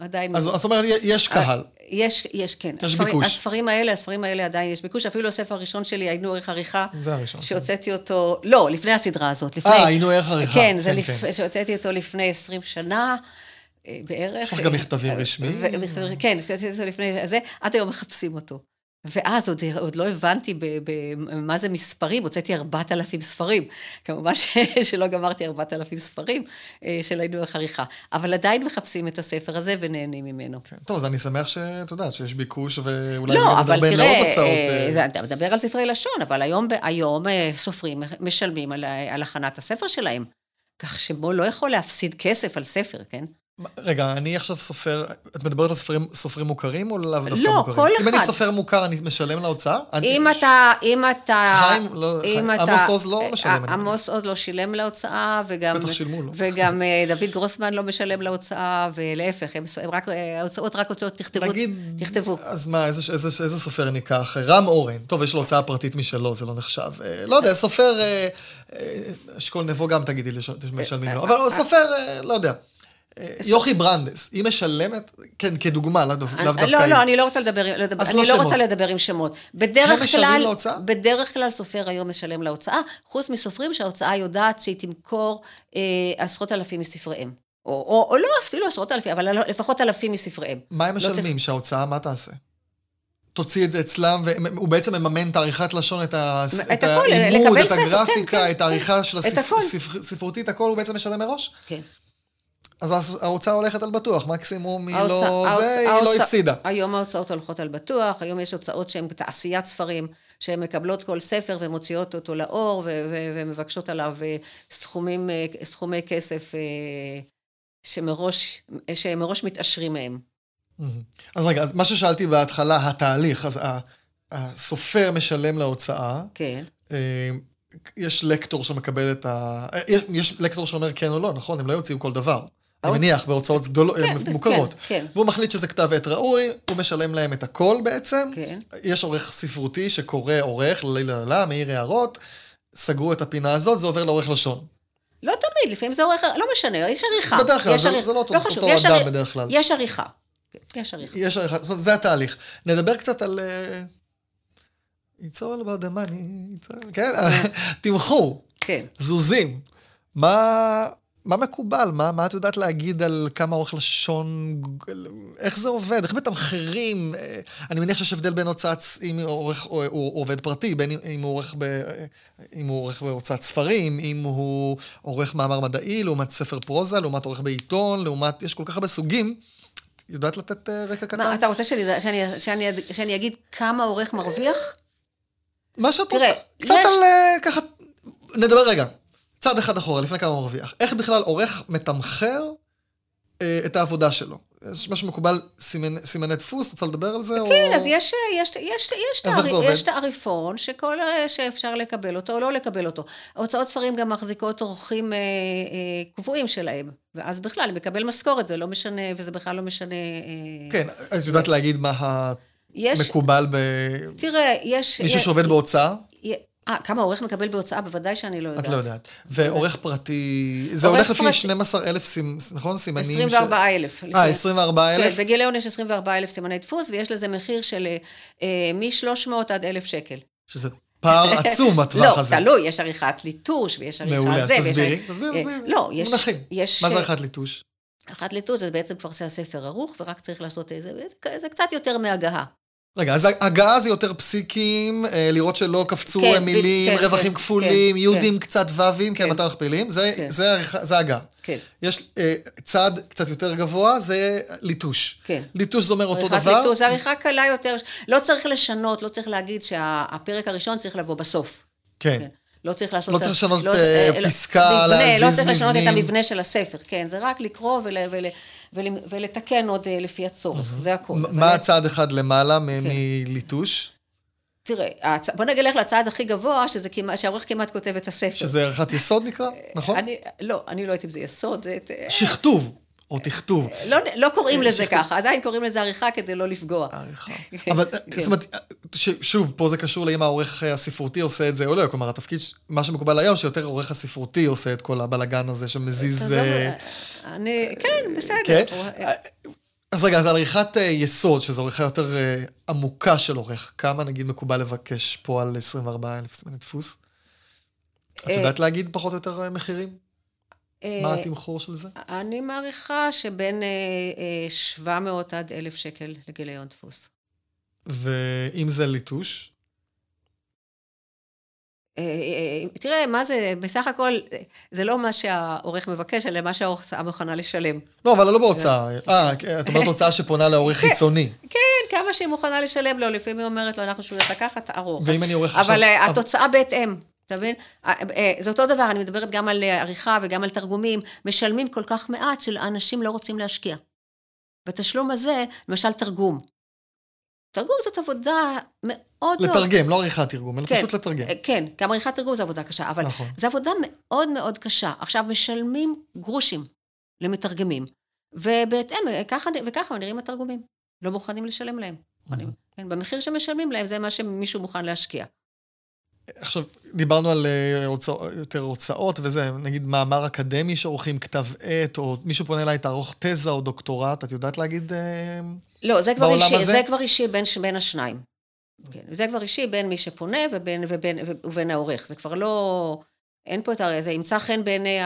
עדיין אז. זאת אומרת, יש קהל. יש, יש, כן. יש הספרים, ביקוש. הספרים האלה, הספרים האלה עדיין יש ביקוש. אפילו הספר הראשון שלי, היינו ערך עריכה. זה הראשון. שהוצאתי אותו, לא, לפני הסדרה הזאת. לפני, אה, היינו ערך עריכה. כן, זה כן, לפ... כן. שהוצאתי אותו לפני 20 שנה. אה, בערך. יש לך גם מכתבים אה, רשמיים? כן, שהוצאתי אותו לפני זה, עד היום מחפשים אותו. ואז עוד, עוד לא הבנתי ב, ב, מה זה מספרים, הוצאתי 4,000 ספרים. כמובן ש, שלא גמרתי 4,000 ספרים אה, של היינו ערך עריכה. אבל עדיין מחפשים את הספר הזה ונהנים ממנו. כן. טוב, אז אני שמח שאת יודעת שיש ביקוש, ואולי לא, גם אבל תראה. אה, אה, אתה מדבר על ספרי לשון, אבל היום, היום סופרים משלמים על, על הכנת הספר שלהם. כך שבו לא יכול להפסיד כסף על ספר, כן? רגע, אני עכשיו סופר, את מדברת על סופרים, סופרים מוכרים או לאו דווקא לא, מוכרים? כל אם אני אחד. סופר מוכר, אני משלם להוצאה? אני- אם אתה, אם אתה... חיים, לא, אם חיים, אתה- עמוס עוז לא משלם, אני עמוס עוז לא שילם להוצאה, וגם... בטח שילמו לו. וגם אה, דוד גרוסמן לא משלם להוצאה, ולהפך, הם, הם רק, אה, ההוצאות רק הוצאות, תכתבו, נגיד, תכתבו. אז מה, איזה, איזה, איזה סופר ניקח? רם אורן. טוב, יש לו הוצאה פרטית משלו, זה לא נחשב. אה, לא יודע, סופר, אה, אה, אשכול נבו גם תגידי לי שמשלמים לו. אבל סופר, אה, לא יודע. אה, יוכי ברנדס, היא משלמת, כן, כדוגמה, לאו דווקא לא, היא. לא, אני לא רוצה לדבר, לדבר אז אני לא לא. רוצה לדבר עם שמות. בדרך משלמים כלל, להוצאה? בדרך כלל סופר היום משלם להוצאה, חוץ מסופרים שההוצאה יודעת שהיא תמכור אה, עשרות אלפים מספריהם. או, או, או לא אפילו עשרות אלפים, אבל לפחות אלפים מספריהם. מה הם לא צריך- משלמים? שההוצאה, מה תעשה? תוציא את זה אצלם, והוא בעצם מממן את העריכת לשון, את, ה... את העימוד, את כן, הגרפיקה, כן, את העריכה של את הכל. הספרותית, הכל הוא בעצם משלם מראש? כן. אז ההוצאה הולכת על בטוח, מקסימום היא לא זה, היא לא הפסידה. היום ההוצאות הולכות על בטוח, היום יש הוצאות שהן תעשיית ספרים, שהן מקבלות כל ספר ומוציאות אותו לאור ו- ו- ומבקשות עליו אה, סכומים, אה, סכומי כסף אה, שמראש, שמראש מתעשרים מהם. אז רגע, אז מה ששאלתי בהתחלה, התהליך, אז הסופר משלם להוצאה, כן. יש לקטור שמקבל את ה... יש, יש לקטור שאומר כן או לא, נכון? הם לא יוציאו כל דבר. אני מניח, בהוצאות גדולות, כן, כן, מוכרות. כן, כן. והוא מחליט שזה כתב עת ראוי, הוא משלם להם את הכל בעצם. כן. יש עורך ספרותי שקורא עורך, לא, לא, לא, מעיר הערות, סגרו את הפינה הזאת, זה עובר לעורך לשון. לא תמיד, לפעמים זה עורך, לא משנה, יש עריכה. בדרך כלל, זה- עריכה. זה לא אותו- חשוב, אותו יש אדם עריכה. בדרך כלל. יש עריכה. כן, יש עריכה. יש עריכה, זאת אומרת, זה התהליך. נדבר קצת על... אה, the money, it's all- כן, תמחור, כן. זוזים. מה... מה מקובל? מה, מה את יודעת להגיד על כמה עורך לשון, איך זה עובד? איך מתמחרים? אה, אני מניח שיש הבדל בין הוצאת, אם עורך הוא, הוא עובד פרטי, בין אם הוא עורך, ב, אם הוא עורך בהוצאת ספרים, אם הוא עורך מאמר מדעי, לעומת ספר פרוזה, לעומת עורך בעיתון, לעומת, יש כל כך הרבה סוגים. יודעת לתת אה, רקע קטן? מה, אתה רוצה שאני, שאני, שאני, שאני אגיד כמה עורך מרוויח? מה שאת רוצה. קצת יש... על... אה, ככה, נדבר רגע. צעד אחד אחורה, לפני כמה הוא מרוויח. איך בכלל עורך מתמחר אה, את העבודה שלו? יש משהו מקובל, סימני, סימני דפוס, רוצה לדבר על זה? כן, או... אז יש, יש, יש, יש, תער, יש תעריפון שכל, אה, שאפשר לקבל אותו או לא לקבל אותו. הוצאות ספרים גם מחזיקות אורחים אה, אה, קבועים שלהם, ואז בכלל, מקבל משכורת, זה לא משנה, וזה בכלל לא משנה... אה, כן, את יודעת להגיד מה המקובל ב... תראה, יש... מישהו שעובד בהוצאה? אה, כמה עורך מקבל בהוצאה? בוודאי שאני לא יודעת. את לא יודעת. ועורך פרטי, זה הולך לפי 12,000, נכון? סימנים 24,000. אה, 24,000? כן, בגיליון יש 24,000 סימני דפוס, ויש לזה מחיר של אה, מ-300 עד 1,000 שקל. שזה פער עצום בטווח לא, הזה. לא, תלוי, יש עריכת ליטוש, ויש עריכה זה. מעולה, אז תסבירי, תסבירי, תסבירי. לא, יש... מונחים. מה זה עריכת ליטוש? עריכת ליטוש זה בעצם כבר שהספר ערוך, ורק צריך לעשות איזה, זה קצת יותר מהגהה. רגע, אז הגעה זה יותר פסיקים, אה, לראות שלא קפצו כן, מילים, כן, רווחים כן, כפולים, כן, יודים כן. קצת ו"ים, כן, 200 מכפילים, זה, כן. זה, זה הגעה. כן. יש אה, צעד קצת יותר גבוה, זה ליטוש. כן. ליטוש זה אומר אותו דבר. ליטוש, זה עריכה קלה יותר, לא צריך לשנות, לא צריך להגיד שהפרק הראשון צריך לבוא בסוף. כן. כן. לא צריך לעשות... לא צריך לשנות לא, אה, פסקה, מבנה, להזיז מבנים. לא צריך לשנות את המבנה של הספר, כן, זה רק לקרוא ול, ול, ול, ולתקן עוד אה, לפי הצורך, זה הכול. מה הצעד אחד למעלה כן. מליטוש? תראה, הצ... בוא נגלך לצעד הכי גבוה, שזה כמעט, שהעורך כמעט כותב את הספר. שזה עריכת יסוד נקרא, נכון? אני, לא, אני לא יודעת אם זה יסוד. שכתוב. או תכתוב. לא, לא קוראים לזה ככה, עדיין קוראים לזה עריכה כדי לא לפגוע. עריכה. אבל כן. זאת אומרת, שוב, פה זה קשור לאם העורך הספרותי עושה את זה או לא, כלומר, התפקיד, מה שמקובל היום, שיותר העורך הספרותי עושה את כל הבלגן הזה שמזיז... אה, אני, כן, בסדר. כן? אז רגע, אז על עריכת אה, יסוד, שזו עריכה יותר אה, עמוקה של עורך, כמה נגיד מקובל לבקש פה על 24,000 סימני דפוס? את יודעת להגיד פחות או יותר מחירים? מה אה, התמחור של זה? אני מעריכה שבין 700 אה, אה, עד 1,000 שקל לגיליון דפוס. ואם זה ליטוש? תראה, מה זה, בסך הכל, זה לא מה שהעורך מבקש, אלא מה שההוצאה מוכנה לשלם. לא, אבל לא בהוצאה. אה, את אומרת הוצאה שפונה לעורך כן, חיצוני. כן, כמה שהיא מוכנה לשלם לו, לפעמים היא אומרת לו, אנחנו שוב לקחת, ארוך. ואם אני עורך עכשיו... אבל התוצאה בהתאם. אתה מבין? אה, אה, זה אותו דבר, אני מדברת גם על אה, עריכה וגם על תרגומים, משלמים כל כך מעט שאנשים לא רוצים להשקיע. בתשלום הזה, למשל תרגום. תרגום זאת עבודה מאוד מאוד... לתרגם, לא עריכת תרגום, אלא כן, פשוט לתרגם. כן, גם עריכת תרגום זו עבודה קשה, אבל נכון. זו עבודה מאוד מאוד קשה. עכשיו, משלמים גרושים למתרגמים, ובהתאם, וככה, וככה נראים התרגומים. לא מוכנים לשלם להם. מוכנים, כן, במחיר שמשלמים להם, זה מה שמישהו מוכן להשקיע. עכשיו, דיברנו על אה, הוצא, יותר הוצאות וזה, נגיד מאמר אקדמי שעורכים כתב עת, או מישהו פונה אליי, תערוך תזה או דוקטורט, את יודעת להגיד אה, לא, זה כבר אישי, הזה? זה כבר אישי בין, בין השניים. כן, זה כבר אישי בין מי שפונה ובין, ובין, ובין העורך. זה כבר לא... אין פה את ה... זה ימצא חן בעיני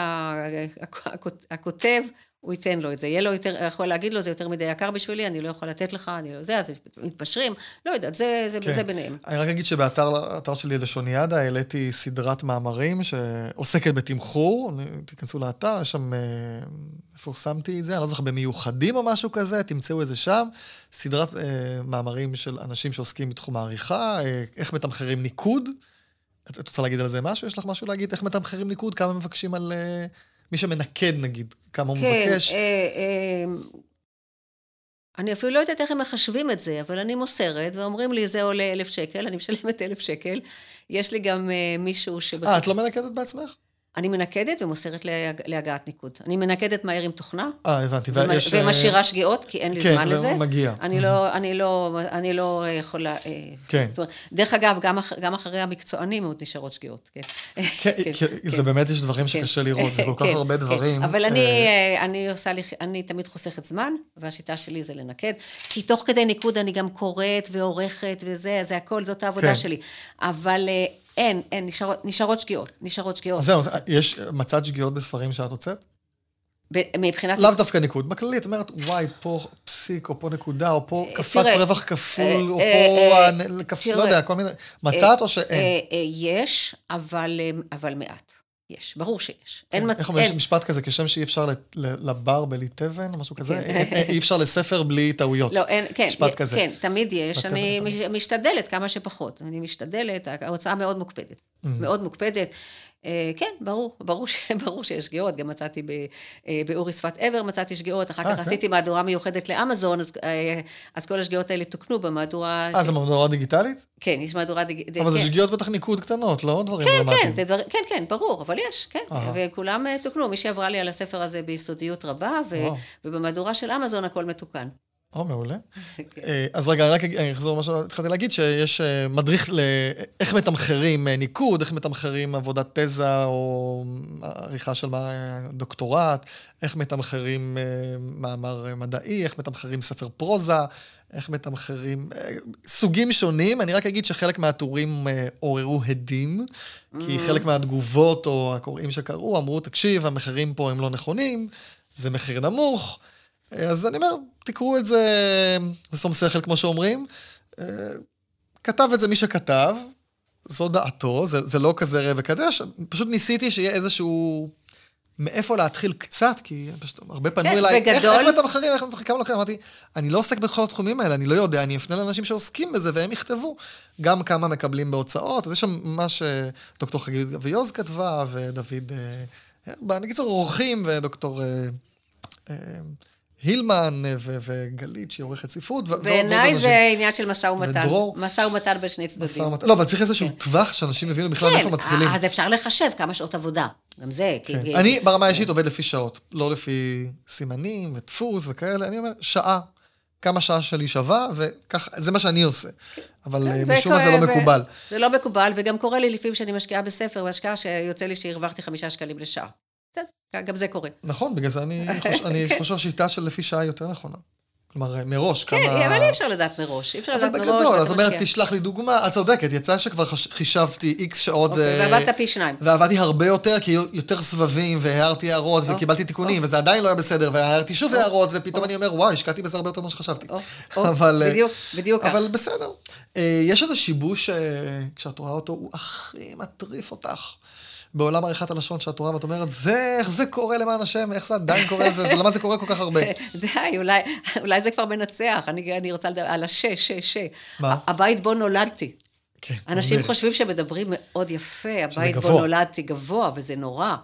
הכותב הוא ייתן לו את זה. יהיה לו יותר, יכול להגיד לו, זה יותר מדי יקר בשבילי, אני לא יכול לתת לך, אני לא זה, אז מתפשרים, לא יודעת, זה, זה, כן. זה ביניהם. אני רק אגיד שבאתר שלי לשוניאדה העליתי סדרת מאמרים שעוסקת בתמחור, תיכנסו לאתר, יש שם, איפה שמתי את זה, אני לא זוכר, במיוחדים או משהו כזה, תמצאו את זה שם. סדרת אה, מאמרים של אנשים שעוסקים בתחום העריכה, אה, איך מתמחרים ניקוד. את, את רוצה להגיד על זה משהו? יש לך משהו להגיד איך מתמחרים ניקוד? כמה מבקשים על... אה, מי שמנקד נגיד, כמה הוא כן, מבקש. כן, אה, אה, אני אפילו לא יודעת איך הם מחשבים את זה, אבל אני מוסרת, ואומרים לי, זה עולה אלף שקל, אני משלמת אלף שקל. יש לי גם אה, מישהו שבסוף... אה, את לא מנקדת בעצמך? אני מנקדת ומוסרת להגעת ניקוד. אני מנקדת מהר עם תוכנה. אה, הבנתי. ויש... ומשאירה שגיאות, כי אין לי כן, זמן לזה. כן, מגיע. אני לא, אני לא, אני לא יכולה... כן. דרך אגב, גם, אח, גם אחרי המקצוענים עוד נשארות שגיאות. כן. כן, כן, כן, זה כן. באמת, יש דברים שקשה לראות, זה כל כך הרבה דברים. אבל אני, אני עושה לי, אני תמיד חוסכת זמן, והשיטה שלי זה לנקד. כי תוך כדי ניקוד אני גם קוראת ועורכת וזה, זה הכל, זאת העבודה שלי. אבל... אין, אין, נשארות, נשארות שגיאות, נשארות שגיאות. אז זהו, יש מצאת שגיאות בספרים שאת הוצאת? מבחינת... לאו דווקא ניקוד. בכללי, את אומרת, וואי, פה פסיק, או פה נקודה, או פה קפץ תראה, רווח כפול, אה, או אה, פה... אה, לא יודע, כל מיני... מצאת או אה, שאין? אה, אה, יש, אבל, אה, אבל מעט. יש, ברור שיש. אין מצ... איך אומרים, יש משפט כזה, כשם שאי אפשר לבר בלי תבן, או משהו כזה? כן. אה, אה, אי אפשר לספר בלי טעויות. לא, אין, כן, משפט כזה. כן, תמיד יש, אני משתדלת כמה שפחות, אני משתדלת, ההוצאה מאוד מוקפדת, מאוד מוקפדת. אה, כן, ברור, ברור, ש, ברור שיש שגיאות, גם מצאתי ב, אה, באורי שפת עבר, מצאתי שגיאות, אחר אה, כך כן? עשיתי מהדורה מיוחדת לאמזון, אז, אז כל השגיאות האלה תוקנו במהדורה... אה, ש- זה מהדורה דיגיטלית? כן, יש מהדורה... דיג- אבל זה כן. שגיאות בטח ניקוד קטנות, לא דברים כן, דרמטיים. כן, זה דבר, כן, כן, ברור, אבל יש, כן. אהה. וכולם תוקנו. מי שעברה לי על הספר הזה ביסודיות רבה, ו. ובמהדורה של אמזון הכל מתוקן. או, מעולה. כן. אה, אז רגע, רק אני אחזור למה שהתחלתי להגיד, שיש אה, מדריך לאיך מתמחרים אה, ניקוד, איך מתמחרים עבודת תזה או עריכה של דוקטורט, איך מתמחרים מאמר מדעי, איך מתמחרים ספר פרוזה, איך מתמחרים... סוגים שונים, אני רק אגיד שחלק מהטורים עוררו הדים, כי חלק מהתגובות או הקוראים שקראו אמרו, תקשיב, המחירים פה הם לא נכונים, זה מחיר נמוך. אז אני אומר, תקראו את זה בשום שכל, כמו שאומרים. אה, כתב את זה מי שכתב, זו דעתו, זה, זה לא כזה ראה וקדש, פשוט ניסיתי שיהיה איזשהו... מאיפה להתחיל קצת, כי פשוט הרבה פנו כן, אליי, איך, בגדול- איך מתמחרים, איך מתמחרים, כמה לוקחים? אמרתי, אני לא עוסק בכל התחומים האלה, אני לא יודע, אני אפנה לאנשים שעוסקים בזה והם יכתבו גם כמה מקבלים בהוצאות. אז יש שם מה שדוקטור חגית אביוז כתבה, ודוד, אה, זה אורחים, ודוקטור... אה, אה, הילמן אה, ו- וגלית, שהיא עורכת ספרות. בעיניי. זה עניין של משא ומתן. ודרור. משא ומתן בין שני צדדים. לא, אבל צריך איזשהו טווח שאנשים יבינו בכלל מתחילים. כן, אז אפשר לחשב כמה שעות עבודה. גם זה. כי- כן. כי- אני ברמה האישית עובד לפי שעות, לא לפי סימנים ודפוס וכאלה, אני אומר, שעה. כמה שעה שלי שווה, וככה, זה מה שאני עושה. אבל אה, משום מה זה לא ו- מקובל. זה לא מקובל, וגם קורה לי לפעמים שאני משקיעה בספר, בהשקעה שיוצא לי שהרווחתי חמישה שקלים לשעה. בסדר, גם זה קורה. נכון, בגלל זה אני חוש- אני חושב שהשיטה של לפי שעה יותר נכונה. כלומר, מראש, כמה... כן, אבל אי אפשר לדעת מראש. אי אפשר אבל לדעת מראש. בגדול, ואתה את אומרת. תשלח לי דוגמה, את צודקת, יצא שכבר חש- חישבתי איקס שעות. אוקיי, אה, ועבדת פי שניים. ועבדתי הרבה יותר, כי היו יותר סבבים, והערתי הערות, או, וקיבלתי תיקונים, וזה עדיין לא היה בסדר, והערתי שוב הערות, ופתאום אני אומר, וואי, השקעתי בזה הרבה יותר ממה שחשבתי. אבל, אה, בדיוק, בדיוק כך. אבל בסדר. אה, יש איזה שיבוש, כשאת רואה אותו, הוא הכי מטריף אותך. בעולם עריכת הלשון שאת רואה, ואת אומרת, זה, איך זה קורה למען השם, איך זה עדיין קורה, זה, למה זה קורה כל כך הרבה? די, אולי, אולי זה כבר מנצח. אני, אני רוצה לדבר על הש, ש, ש. מה? הבית בו נולדתי. כן, אנשים תסבירי. חושבים שמדברים מאוד יפה, הבית בו. נולדתי גבוה, וזה נורא.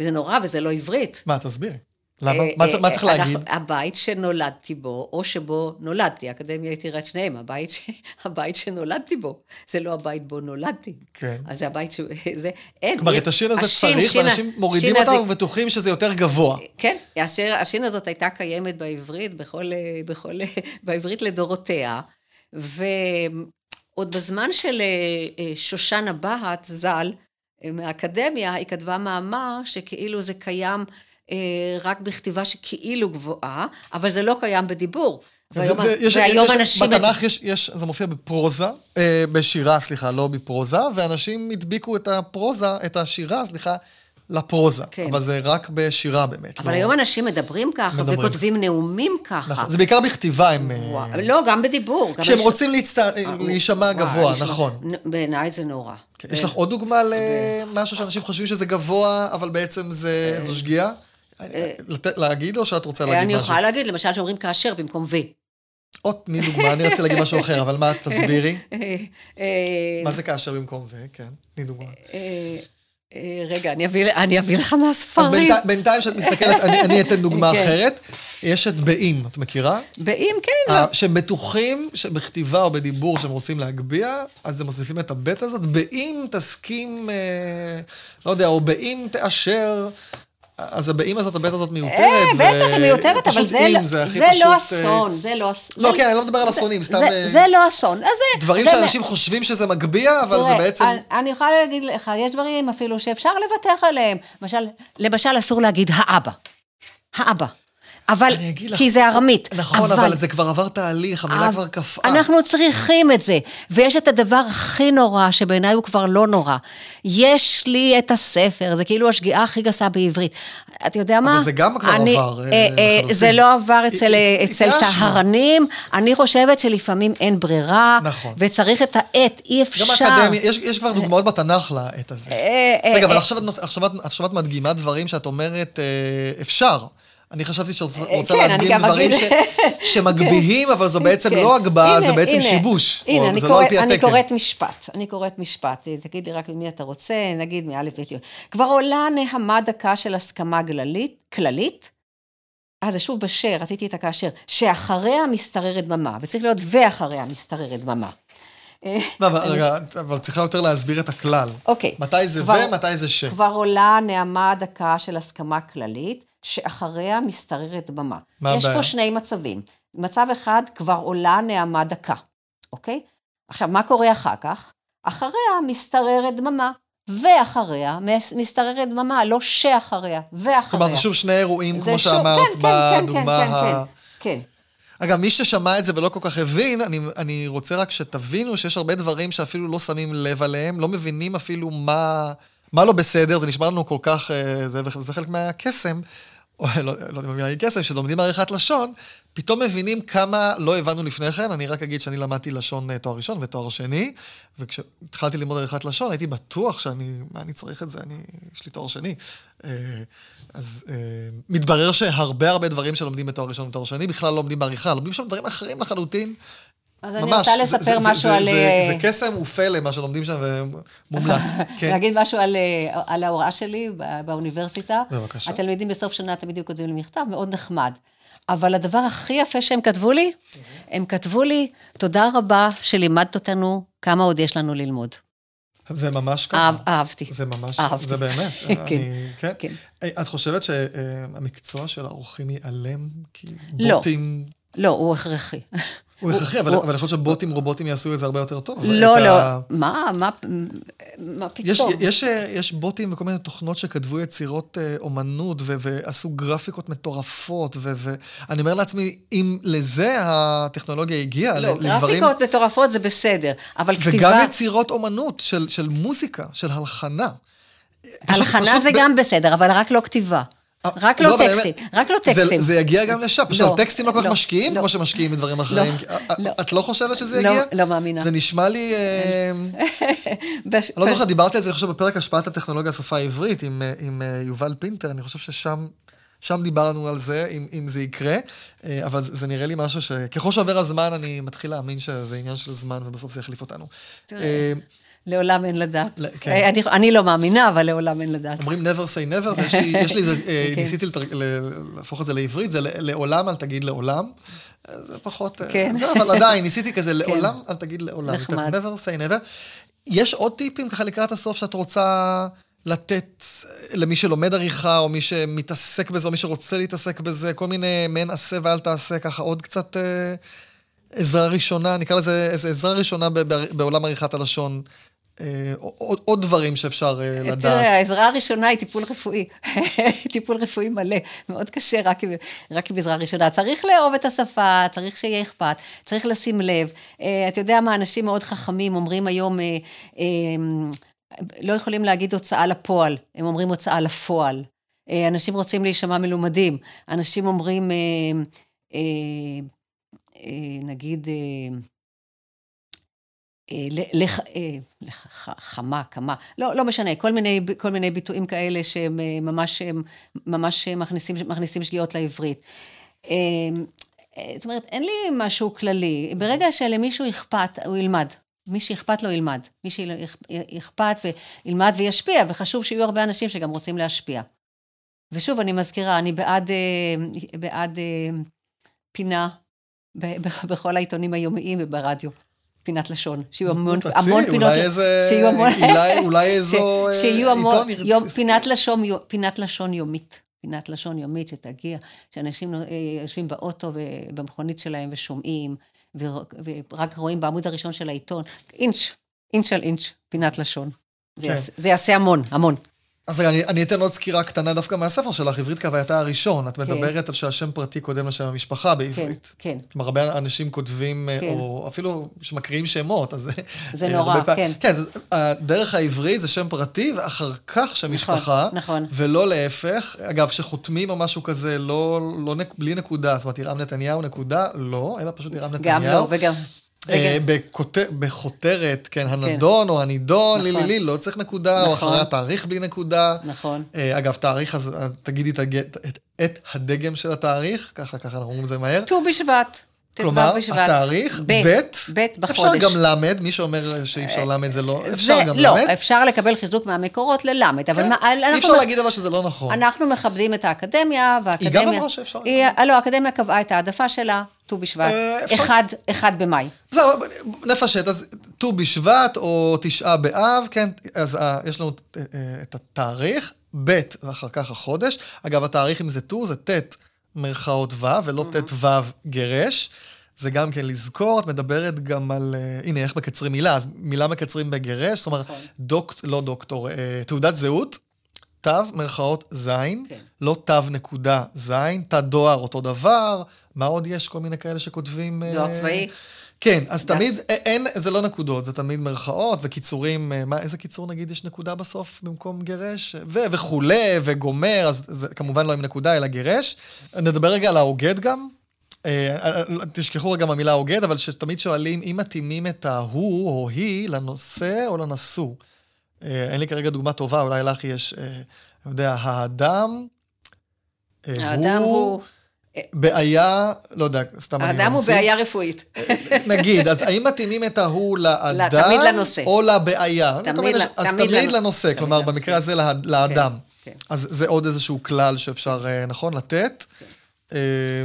וזה נורא, וזה לא עברית. מה, תסבירי. למה? אה, מה צריך- מה אה, צריך אנחנו- להגיד? הבית שנולדתי בו, או שבו נולדתי, האקדמיה התירה את שניהם, הבית, ש... הבית שנולדתי בו, זה לא הבית בו נולדתי. כן. אז זה הבית ש... זה, אין. כלומר, את השין הזה השין, צריך, שין ואנשים מורידים שין הזה- אותם ובטוחים שזה יותר גבוה. כן, השיר, השין הזאת הייתה קיימת בעברית, בכל, אה, בכל, אה, בעברית לדורותיה, ועוד בזמן של אה, אה, שושנה בהט ז"ל, אה, מהאקדמיה, היא כתבה מאמר שכאילו זה קיים אה, רק בכתיבה שכאילו גבוהה, אבל זה לא קיים בדיבור. זה- והיום, זה- יש- והיום יש- אנשים... בתנ"ך יש, יש, זה מופיע בפרוזה, אה, בשירה, סליחה, לא בפרוזה, ואנשים הדביקו את הפרוזה, את השירה, סליחה, לפרוזה. כן. אבל זה רק בשירה באמת. אבל לא... היום אנשים מדברים ככה, מדברים. וכותבים נאומים ככה. נכון, זה בעיקר בכתיבה, הם... אה, וואו, לא, גם בדיבור. גם כשהם יש- רוצים להצט... להישמע וואי, גבוה, נשמע- נכון. בעיניי זה נורא. כן, יש לך עוד דוגמה למשהו שאנשים חושבים שזה גבוה, אבל בעצם זה- זו שגיאה? לתת- להגיד או שאת רוצה להגיד אני משהו? יכולה להגיד, למשל, שאומרים כאשר במקום ו. עוד תני דוגמה, אני רציתי להגיד משהו אחר, אבל מה, תסבירי. אה, אה, מה זה כאשר במקום ו? כן, תני דוגמה. אה, אה, רגע, אני אביא- אני אביא לך אז מהספרים. בינתיים- בינתיים שאת מסתכלת, אני אני אתן דוגמה כן. אחרת. יש את באים, את מכירה? באם, כן. אה, לא. שהם בטוחים שבכתיבה או בדיבור שהם רוצים להגביה, אז הם מוסיפים את הבט הזאת, באם תסכים, אה, לא יודע, או באם תאשר, אז הבאים הזאת, הבט הזאת מיותרת. אה, בטח, היא מיותרת, אבל זה אם, לא- זה זה פשוט... לא אסון, זה לא אסון. לא, כן, אני לא מדבר על אסונים, סתם... זה- אה, זה לא אסון. דברים שאנשים חושבים שזה מגביה, אבל זה בעצם... אני- יכולה להגיד לך, יש דברים אפילו שאפשר לוותר עליהם. למשל, למשל אסור להגיד האבא. האבא. אבל, אגיד לך- כי זה ארמית. נכון, אבל זה כבר עבר תהליך, המילה כבר קפאה. אנחנו צריכים את זה. ויש את הדבר הכי נורא, שבעיניי הוא כבר לא נורא. יש לי את הספר, זה כאילו השגיאה הכי גסה בעברית. אתה יודע מה? זה גם כבר אני- עבר, אה, אה, אה. זה לא עבר אצל, הת- אצל. טהרנים. אני חושבת שלפעמים אין ברירה. נכון. וצריך את העט, אי אפשר. גם האקדמיה, יש, יש כבר דוגמאות בתנ"ך לעת הזה. אה, אה, רגע, אבל אה. עכשיו את, עכשיו, את, עכשיו את מדגימה דברים שאת אומרת, אה, אפשר. אני חשבתי שאת רוצה רוצה כן, אני להדגים דברים ש, שמגביהים, אבל זו בעצם כן. לא הגבהה, זה בעצם הנה, שיבוש. הנה, או, אני לא קוראת- פי אני. קוראת משפט, אני קוראת משפט, תגיד לי רק ממי אתה רוצה, נגיד מא' ב' י'. כבר עולה נהמה דקה של הסכמה גללית, כללית, אה, זה שוב בשיר, רציתי את הכאשר, שאחריה משתררת דממה, וצריך להיות ואחריה משתררת דממה. אה, לא, אבל רגע, אבל צריכה יותר להסביר את הכלל. אוקיי. מתי זה ומתי זה ש. כבר עולה נעמה דקה של הסכמה כללית, שאחריה משתררת דממה. מה יש הבעיה? פה שני מצבים. מצב אחד, כבר עולה נעמה דקה, אוקיי? עכשיו, מה קורה אחר כך? אחריה משתררת דממה, ואחריה משתררת דממה, לא שאחריה, ואחריה. כלומר, זה שוב שני אירועים, כמו שוב- שאמרת כן, כן, כן, בדוגמה כן, ה... כן, כן. אגב, מי ששמע את זה ולא כל כך הבין, אני, אני רוצה רק שתבינו שיש הרבה דברים שאפילו לא שמים לב עליהם, לא מבינים אפילו מה, מה לא בסדר, זה נשמע לנו כל כך, אה, זה, זה חלק מהקסם, או לא, לא מה היא קסם, שלומדים עריכת לשון, פתאום מבינים כמה לא הבנו לפני כן. אני רק אגיד שאני למדתי לשון אה, תואר ראשון ותואר שני, וכשהתחלתי ללמוד עריכת לשון, הייתי בטוח שאני, מה אני צריך את זה, אני, יש לי תואר שני. אה, אז אה, מתברר שהרבה הרבה דברים שלומדים בתואר ראשון ותואר שני בכלל לא לומדים בעריכה, לומדים שם דברים אחרים לחלוטין. אז אני ממש, רוצה זה- לספר זה- זה- משהו זה- על... זה, אה, זה קסם ופלא מה שלומדים שם ומומלץ. כן. להגיד משהו על, אה, על ההוראה שלי בא- באוניברסיטה. בבקשה. התלמידים בסוף שנה תמיד היו כותבים לי מכתב, מאוד נחמד. אבל הדבר הכי יפה שהם כתבו לי, הם כתבו לי, תודה רבה שלימדת אותנו כמה עוד יש לנו ללמוד. זה ממש ככה. אהב, אהבתי. זה ממש, אהבתי. זה באמת. כן, אני, כן. כן. אה, את חושבת שהמקצוע של העורכים ייעלם? כי לא. בוטים... לא, הוא הכרחי. הוא הכרחי, אבל אני חושב שבוטים רובוטים יעשו את זה הרבה יותר טוב. לא, לא, מה, מה, פתאום? יש, בוטים וכל מיני תוכנות שכתבו יצירות אה, אומנות ועשו גרפיקות מטורפות, ואני אומר לעצמי, אם לזה הטכנולוגיה הגיעה, לא, לדברים... גרפיקות מטורפות זה בסדר, אבל וגם כתיבה, יצירות אומנות של, מוזיקה, של הלחנה. הלחנה זה גם בסדר, אבל רק לא כתיבה. רק לא אני טקסטים, רק לא טקסטים. זה יגיע גם לשם, פשוט לא, טקסטים לא כל כך לא, משקיעים, לא. כמו שמשקיעים בדברים אחרים. את- לא. את לא חושבת שזה לא, יגיע? לא מאמינה. זה נשמע לי... אה, בש- אני לא זוכר, דיברתי על זה, אני חושב, בפרק השפעת הטכנולוגיה לשפה העברית עם, אה, עם אה, יובל פינטר, אני חושב ששם שם דיברנו על זה, אם, אם זה יקרה, אה, אבל זה, זה נראה לי משהו שככל שעובר הזמן, אני מתחיל להאמין שזה עניין של זמן, ובסוף זה יחליף אותנו. תראה. לעולם אין לדעת. ל- כן. אה, אני- אני לא מאמינה, אבל לעולם אין לדעת. אומרים never say never, ויש לי, יש לי, איזה, אה, כן. ניסיתי לתרג- ל- להפוך את זה לעברית, זה לעולם אל תגיד לעולם. אה, זה פחות, כן. זה, אבל עדיין, ניסיתי כזה, לעולם אל תגיד לעולם. נחמד. never say never. יש עוד טיפים ככה לקראת הסוף שאת רוצה לתת למי שלומד עריכה, או מי שמתעסק בזה, או מי שרוצה להתעסק בזה, כל מיני מעין עשה ואל תעשה, ככה עוד קצת אה, עזרה ראשונה, נקרא לזה איזה עזרה ראשונה בעולם עריכת הלשון. אה, עוד, עוד דברים שאפשר אה, לדעת. תראה, העזרה הראשונה היא טיפול רפואי. טיפול רפואי מלא. מאוד קשה רק רק עם עזרה ראשונה. צריך לאהוב את השפה, צריך שיהיה אכפת, צריך לשים לב. אה, אתה יודע מה, אנשים מאוד חכמים אומרים היום, אה, אה, לא יכולים להגיד הוצאה לפועל, הם אומרים הוצאה לפועל. אה, אנשים רוצים להישמע מלומדים. אנשים אומרים, אה, אה, אה, נגיד, אה, אה, אה, לח- ח- חמה, כמה, לא, לא משנה, כל מיני, כל מיני ביטויים כאלה שהם אה, ממש, ממש מכניסים, מכניסים שגיאות לעברית. אה, אה, זאת אומרת, אין לי משהו כללי. ברגע שלמישהו אכפת, הוא ילמד. מי שאכפת לו ילמד. מי שאכפת וילמד וישפיע, וחשוב שיהיו הרבה אנשים שגם רוצים להשפיע. ושוב, אני מזכירה, אני בעד, אה, בעד אה, פינה בכל העיתונים היומיים וברדיו. פינת לשון, שיהיו המון, תציעי, המון פינות, אולי איזה, שיהיו המון, אולי, אולי איזו ש- אה, שיהיו המון, עיתון יום, פינת, לשון, פינת לשון יומית, פינת לשון יומית שתגיע, שאנשים אה, יושבים באוטו ובמכונית שלהם ושומעים, ור- ורק רואים בעמוד הראשון של העיתון, אינץ', אינץ' על אינץ', פינת לשון. זה, כן. יעשה, זה יעשה המון, המון. אז רגע, אני, אני אתן עוד סקירה קטנה דווקא מהספר שלך, עברית כהווייתה הראשון. את מדברת על שהשם פרטי קודם לשם המשפחה בעברית. כן, כן. כלומר, הרבה אנשים כותבים, כן. או אפילו שמקריאים שמות, אז... זה אה, נורא, פעמים- כן. כן, זה- הדרך העברית זה שם פרטי, ואחר כך שם משפחה. נכון. ולא להפך. אגב, כשחותמים או משהו כזה, לא, לא, נק- בלי נקודה, זאת אומרת, ירם נתניהו נקודה, לא, אלא פשוט ירם נתניהו. גם לא, וגם... אה, בכותר- בכותרת, כן, הנדון או הנידון, לי, נכון. לי, לי, לא צריך נקודה, או נכון. אחרי התאריך בלי נקודה. נכון. אה, אגב, תאריך, אז תגידי את הדגם של התאריך, ככה, ככה אנחנו אומרים את זה מהר. ט"ו בשבט. ט"ו כלומר. התאריך, ב', ב', בחודש. אפשר גם ל', מי שאומר שאי אפשר ל' זה לא, אפשר גם לא, ל'. אפשר לקבל חיזוק מהמקורות ללמד, אבל כן. מה- אי אנחנו- אפשר להגיד אבל שזה לא נכון. אנחנו מכבדים את האקדמיה, והאקדמיה... גם אמרה שאפשר היא- לא, האקדמיה קבעה את העדפה שלה, ט"ו בשבט, אה, אפשר- אחד, אחד במאי. זהו, נפשט, אז ט"ו בשבט או תשעה באב, כן, אז אה, יש לנו אה, אה, את התאריך, ב' ואחר כך החודש. אגב, התאריך אם זה ט"ו זה ט' מירכאות ו' ולא ט' ו' גרש. זה גם כן לזכור, את מדברת גם על, אה, הנה, איך מקצרים מילה, אז מילה מקצרים בגרש, זאת אומרת, דוק, לא דוקטור, אה, תעודת זהות, תו, מירכאות זין, כן. לא תו נקודה זין, תא דואר אותו דבר, מה עוד יש? כל מיני כאלה שכותבים... אה, דואר צבאי. כן, אז דס. תמיד, אין, זה לא נקודות, זה תמיד מירכאות וקיצורים, אה, מה, איזה קיצור נגיד יש נקודה בסוף במקום גרש? ו, וכולי, וגומר, אז זה כמובן לא עם נקודה, אלא גרש. נדבר רגע על האוגד גם. אה, אה, אה, תשכחו רגע מהמילה אוגד, אבל שתמיד שואלים אם מתאימים את ההוא או היא לנושא או לנשוא. אה, אין לי כרגע דוגמה טובה, אולי לך יש, אה, אני יודע, האדם, אה, האדם הוא... בעיה, לא יודע, סתם אני האדם הוא. בעיה רפואית. נגיד, אז האם מתאימים את ההוא לאדם, תמיד לנושא. או לבעיה? תמיד כל מיני- ל- אז תמיד תמיד לנ- לנושא, כלומר, לנושא. במקרה הזה לה- לאדם. כן. אז זה עוד איזשהו כלל שאפשר, אה, נכון, לתת. אה,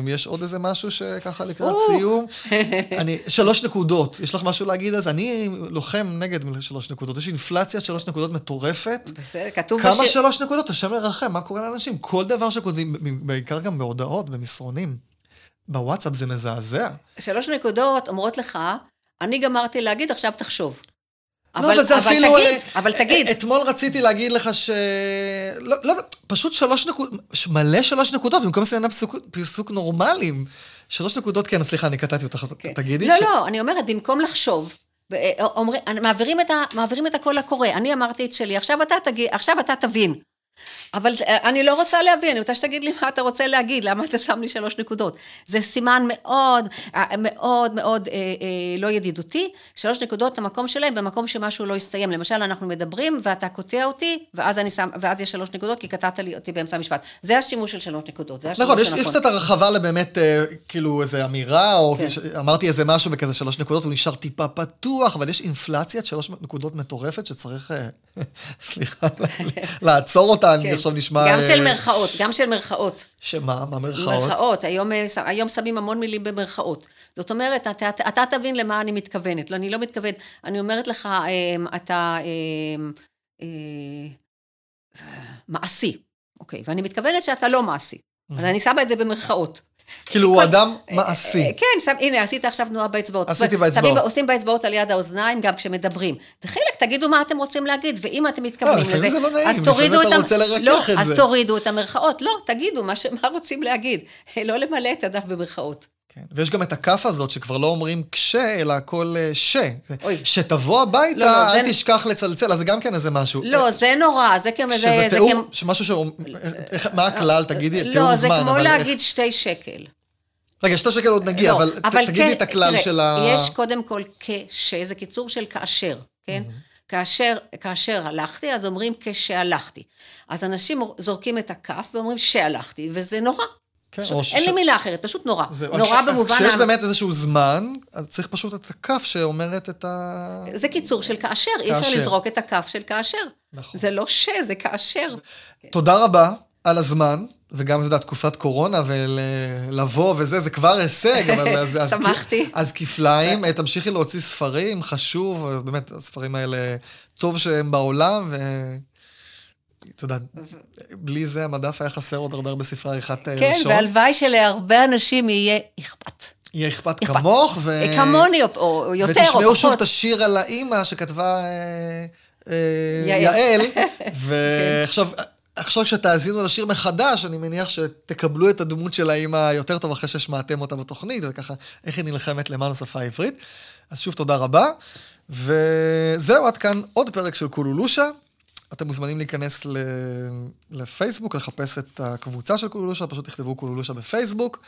יש עוד איזה משהו שככה לקראת. סיום? אני, שלוש נקודות, יש לך משהו להגיד אז? אני לוחם נגד שלוש נקודות. יש אינפלציית שלוש נקודות מטורפת. בסדר, כתוב כמה בשיר... שלוש נקודות? השם ירחם, מה קורה לאנשים? כל דבר שכותבים, בעיקר גם בהודעות, במסרונים, בוואטסאפ זה מזעזע. שלוש נקודות אומרות לך, אני גמרתי להגיד, עכשיו תחשוב. לא, אבל זה אפילו... תגיד, אה, אבל תגיד. אה, אתמול רציתי להגיד לך ש... לא, לא, פשוט שלוש נקודות, מלא שלוש נקודות, במקום לסיים פסוק, נורמליים. שלוש נקודות, כן, סליחה, אני קטעתי אותך, אז תגידי. לא, ש- לא, אני אומרת, במקום לחשוב, אומרים, מעבירים את, ה, מעבירים את הקול הקורא, אני אמרתי את שלי, עכשיו אתה, תגיד, עכשיו אתה תבין. אבל זה- אני לא רוצה להבין, אני רוצה שתגיד לי מה אתה רוצה להגיד, למה אתה שם לי שלוש נקודות. זה סימן מאוד, אה, מאוד מאוד אה, אה, לא ידידותי. שלוש נקודות, המקום שלהם במקום שמשהו לא יסתיים. למשל, אנחנו מדברים ואתה קוטע אותי, ואז, אני שם, ואז יש שלוש נקודות, כי קטעת לי אותי באמצע המשפט. זה השימוש של שלוש נקודות, זה השימוש נכון, יש. יש קצת הרחבה לבאמת, אה, כאילו, איזה אמירה, או כן. ש- אמרתי איזה משהו וכזה שלוש נקודות, הוא נשאר טיפה פתוח, אבל יש אינפלציית שלוש נקודות מטורפת שצריך, אה, סליחה, לעצור אותה, אני כן. עכשיו נשמע... גם אה, של מרכאות, גם של מרכאות. שמה? מה מרכאות? מרכאות, היום, אה, היום שמים המון מילים במרכאות. זאת אומרת, אתה, אתה, אתה תבין למה אני מתכוונת. לא, אני לא מתכוונת, אני אומרת לך, אה, אתה אה, אה, מעשי, אוקיי, ואני מתכוונת שאתה לא מעשי. אז אני שמה את זה במרכאות. כאילו, הוא אדם מעשי. אה, כן, שם, הנה, עשית עכשיו תנועה באצבעות. עשיתי באצבעות. עושים באצבעות על יד האוזניים גם כשמדברים. חלק, תגידו מה אתם רוצים להגיד, ואם אתם מתכוונים לא, לפעמים לזה, זה לא נעים, אז לפעמים אתה רוצה לרכך לא, את אז זה. תורידו את המרכאות. לא, תגידו. מה רוצים להגיד. לא למלא את הדף במרכאות. כן. ויש גם את הכף הזאת, שכבר לא אומרים כשה, אלא הכל אה, ש. אוי. שתבוא הביתה, לא, לא, אל זה- תשכח לצלצל, אז זה גם כן איזה משהו. לא, זה נורא, זה כמו... שזה זה- זה תיאור, כמו- שמשהו ש... איך- מה הכלל, תגידי, תיאור לא, זמן, זה כמו אבל איך- להגיד שתי שקל. רגע, שתי שקל עוד נגיע, לא, אבל ת- תגידי כן, את הכלל תראה, של ה... יש קודם כל כש, זה קיצור של כאשר, כן? כאשר, כאשר הלכתי, אז אומרים כשהלכתי. אז אנשים זורקים את הכף ואומרים שהלכתי, וזה נורא. כן, פשוט, ש- אין לי ש- מילה אחרת, פשוט נורא. זהו, נורא אז- במובן... אז כשיש באמת איזשהו זמן, אז צריך פשוט את הכף שאומרת את ה... זה קיצור של כאשר, אי אפשר כאשר. לזרוק את הכף של כאשר. נכון. זה לא ש, זה כאשר. תודה רבה על הזמן, וגם, אתה יודע, תקופת קורונה, ולבוא וזה, זה כבר הישג, אבל... אז- אז- שמחתי. אז כפליים, אה, תמשיכי להוציא ספרים, חשוב, באמת, הספרים האלה, טוב שהם בעולם, ו... אתה יודע, בלי זה המדף היה חסר עוד הרבה הרבה ספרי עריכת אה, כן. והלוואי שלהרבה אנשים יהיה אכפת. יהיה אכפת. כמוך, ו... כמוני, או- יותר, או ותשמעו שוב פחות. את השיר על האימא שכתבה, אה, אה. יעל, ועכשיו... עכשיו כשתאזינו לשיר מחדש, אני מניח שתקבלו את הדמות של האימא יותר טוב אחרי ששמעתם אותה בתוכנית, וככה, איך היא נלחמת למען השפה העברית. אז שוב, תודה רבה. וזהו, עד כאן עוד פרק של קולולושה. אתם מוזמנים להיכנס. לפייסבוק, לחפש את הקבוצה של קולולושה, פשוט תכתבו קולולושה בפייסבוק.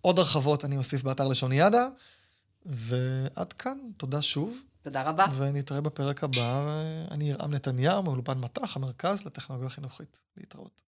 עוד הרחבות אני אוסיף באתר לשוניאדה. ועד כאן, תודה שוב. תודה רבה. ונתראה בפרק הבא. אני ירעם נתניהו מאולפן מט"ח, המרכז לטכנולוגיה חינוכית. להתראות.